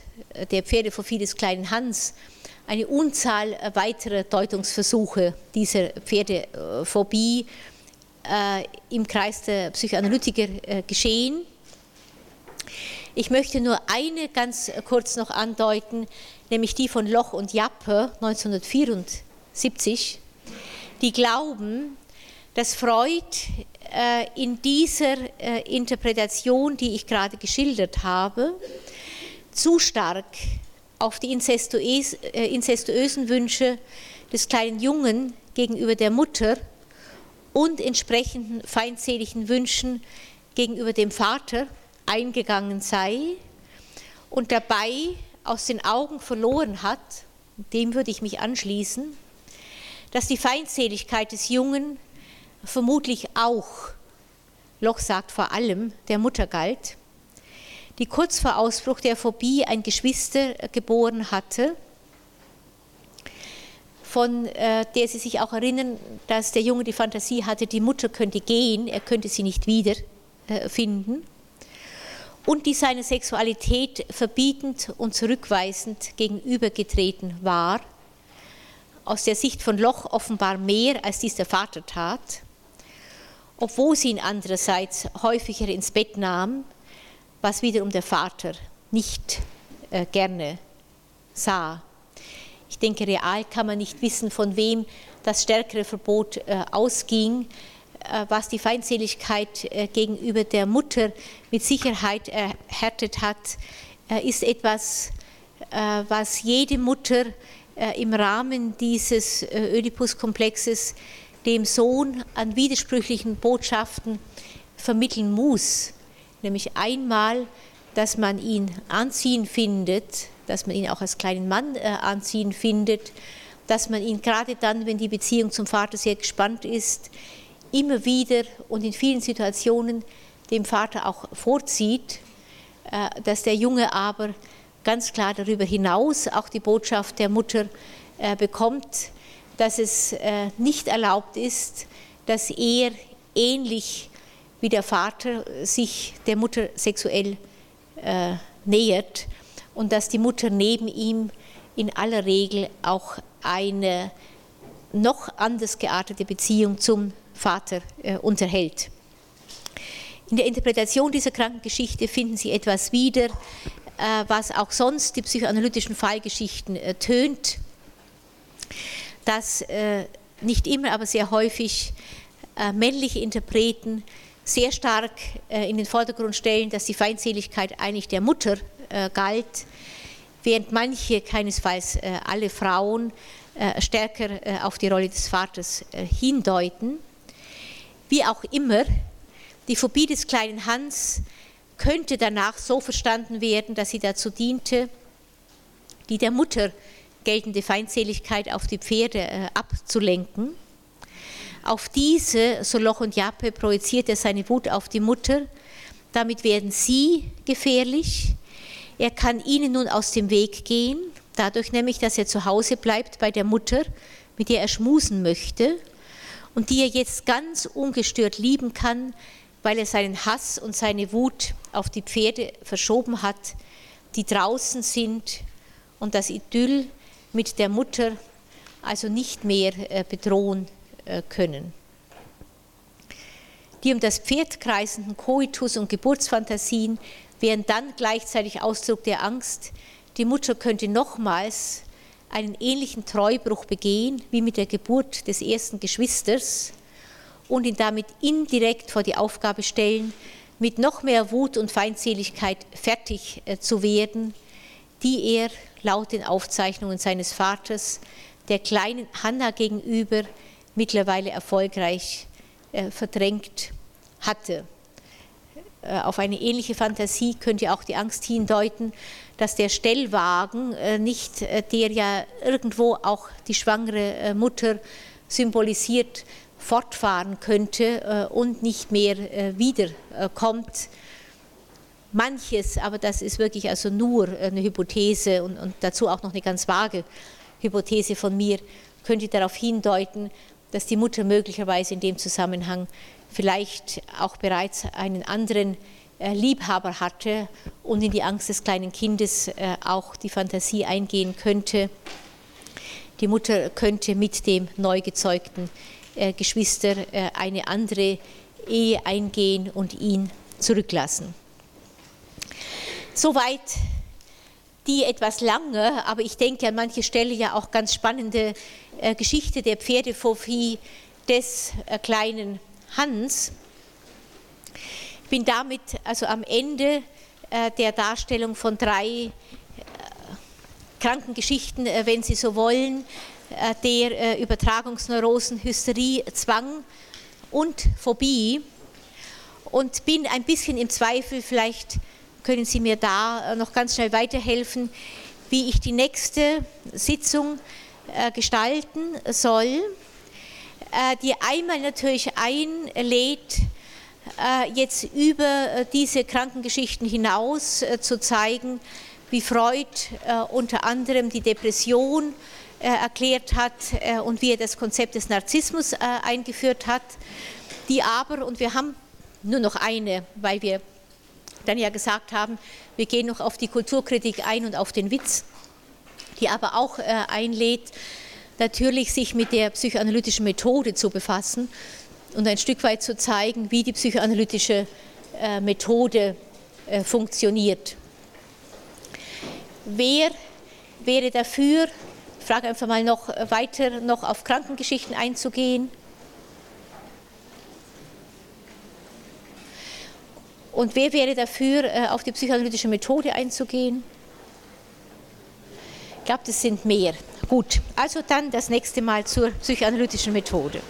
der Pferdephobie des kleinen Hans eine Unzahl weiterer Deutungsversuche dieser Pferdephobie äh, im Kreis der Psychoanalytiker äh, geschehen. Ich möchte nur eine ganz kurz noch andeuten, nämlich die von Loch und Jappe 1974, die glauben, dass Freud äh, in dieser äh, Interpretation, die ich gerade geschildert habe, zu stark auf die incestuös, äh, incestuösen Wünsche des kleinen Jungen gegenüber der Mutter und entsprechenden feindseligen Wünschen gegenüber dem Vater eingegangen sei und dabei aus den Augen verloren hat, dem würde ich mich anschließen, dass die Feindseligkeit des Jungen vermutlich auch, Loch sagt vor allem, der Mutter galt die kurz vor Ausbruch der Phobie ein Geschwister geboren hatte, von äh, der sie sich auch erinnern, dass der Junge die Fantasie hatte, die Mutter könnte gehen, er könnte sie nicht wiederfinden. Äh, und die seine Sexualität verbietend und zurückweisend gegenübergetreten war, aus der Sicht von Loch offenbar mehr, als dies der Vater tat, obwohl sie ihn andererseits häufiger ins Bett nahm, was wiederum der Vater nicht äh, gerne sah. Ich denke, real kann man nicht wissen, von wem das stärkere Verbot äh, ausging, äh, was die Feindseligkeit äh, gegenüber der Mutter mit Sicherheit erhärtet hat, äh, ist etwas, was jede Mutter im Rahmen dieses Ödipus-Komplexes dem Sohn an widersprüchlichen Botschaften vermitteln muss. Nämlich einmal, dass man ihn anziehen findet, dass man ihn auch als kleinen Mann äh, anziehen findet, dass man ihn gerade dann, wenn die Beziehung zum Vater sehr gespannt ist, immer wieder und in vielen Situationen dem Vater auch vorzieht, äh, dass der Junge aber ganz klar darüber hinaus auch die Botschaft der Mutter äh, bekommt, dass es äh, nicht erlaubt ist, dass er ähnlich wie der Vater sich der Mutter sexuell äh, nähert und dass die Mutter neben ihm in aller Regel auch eine noch anders geartete Beziehung zum Vater unterhält. In der Interpretation dieser Krankengeschichte finden Sie etwas wieder, was auch sonst die psychoanalytischen Fallgeschichten äh, tönt, dass äh, nicht immer, aber sehr häufig äh, männliche Interpreten sehr stark äh, in den Vordergrund stellen, dass die Feindseligkeit eigentlich der Mutter äh, galt, während manche, keinesfalls äh, alle Frauen, stärker auf die Rolle des Vaters hindeuten. Wie auch immer, die Phobie des kleinen Hans könnte danach so verstanden werden, dass sie dazu diente, die der Mutter geltende Feindseligkeit auf die Pferde äh, abzulenken. Auf diese, so Loch und Jappe, projiziert er seine Wut auf die Mutter. Damit werden sie gefährlich. Er kann ihnen nun aus dem Weg gehen, dadurch nämlich, dass er zu Hause bleibt bei der Mutter, mit der er schmusen möchte und die er jetzt ganz ungestört lieben kann, weil er seinen Hass und seine Wut auf die Pferde verschoben hat, die draußen sind und das Idyll mit der Mutter also nicht mehr äh, bedrohen äh, können. Die um das Pferd kreisenden Koitus- und Geburtsfantasien wären dann gleichzeitig Ausdruck der Angst, die Mutter könnte nochmals einen ähnlichen Treubruch begehen wie mit der Geburt des ersten Geschwisters und ihn damit indirekt vor die Aufgabe stellen, mit noch mehr Wut und Feindseligkeit fertig äh, zu werden, die er laut den Aufzeichnungen seines Vaters der kleinen Hanna gegenüber mittlerweile erfolgreich äh, verdrängt hatte. Äh, auf eine ähnliche Fantasie könnte auch die Angst hindeuten, dass der Stellwagen nicht, der ja irgendwo auch die schwangere Mutter symbolisiert, fortfahren könnte äh, und nicht mehr wiederkommt manches, aber das ist wirklich also nur eine Hypothese und, und, dazu auch noch eine ganz vage Hypothese von mir, könnte darauf hindeuten, dass die Mutter möglicherweise in dem Zusammenhang vielleicht auch bereits einen anderen äh, Liebhaber hatte und in die Angst des kleinen Kindes äh, auch die Fantasie eingehen könnte. Die Mutter könnte mit dem neu gezeugten äh, Geschwister eine andere Ehe eingehen und ihn zurücklassen. Soweit die etwas lange, aber ich denke an manche Stelle ja auch ganz spannende äh, Geschichte der Pferdephobie des äh, kleinen Hans. Ich bin damit also am Ende äh, der Darstellung von drei äh, Krankengeschichten, äh, wenn Sie so wollen, äh, der Übertragungsneurosen, Hysterie, Zwang und Phobie. Und bin ein bisschen im Zweifel vielleicht können Sie mir da äh, noch ganz schnell weiterhelfen, wie ich die nächste Sitzung äh, gestalten soll, äh, die einmal natürlich einlädt, jetzt über diese Krankengeschichten hinaus zu zeigen, wie Freud unter anderem die Depression erklärt hat und wie er das Konzept des Narzissmus eingeführt hat, die aber, und wir haben nur noch eine, weil wir dann ja gesagt haben, wir gehen noch auf die Kulturkritik ein und auf den Witz, die aber auch äh, einlädt, natürlich sich mit der psychoanalytischen Methode zu befassen und ein Stück weit zu zeigen, wie die psychoanalytische äh, Methode äh, funktioniert. Wer wäre dafür, frage einfach mal noch weiter, noch auf Krankengeschichten einzugehen? Und wer wäre dafür, äh, auf die psychoanalytische Methode einzugehen? Ich glaube, das sind mehr. Gut, also dann das nächste Mal zur psychoanalytischen Methode.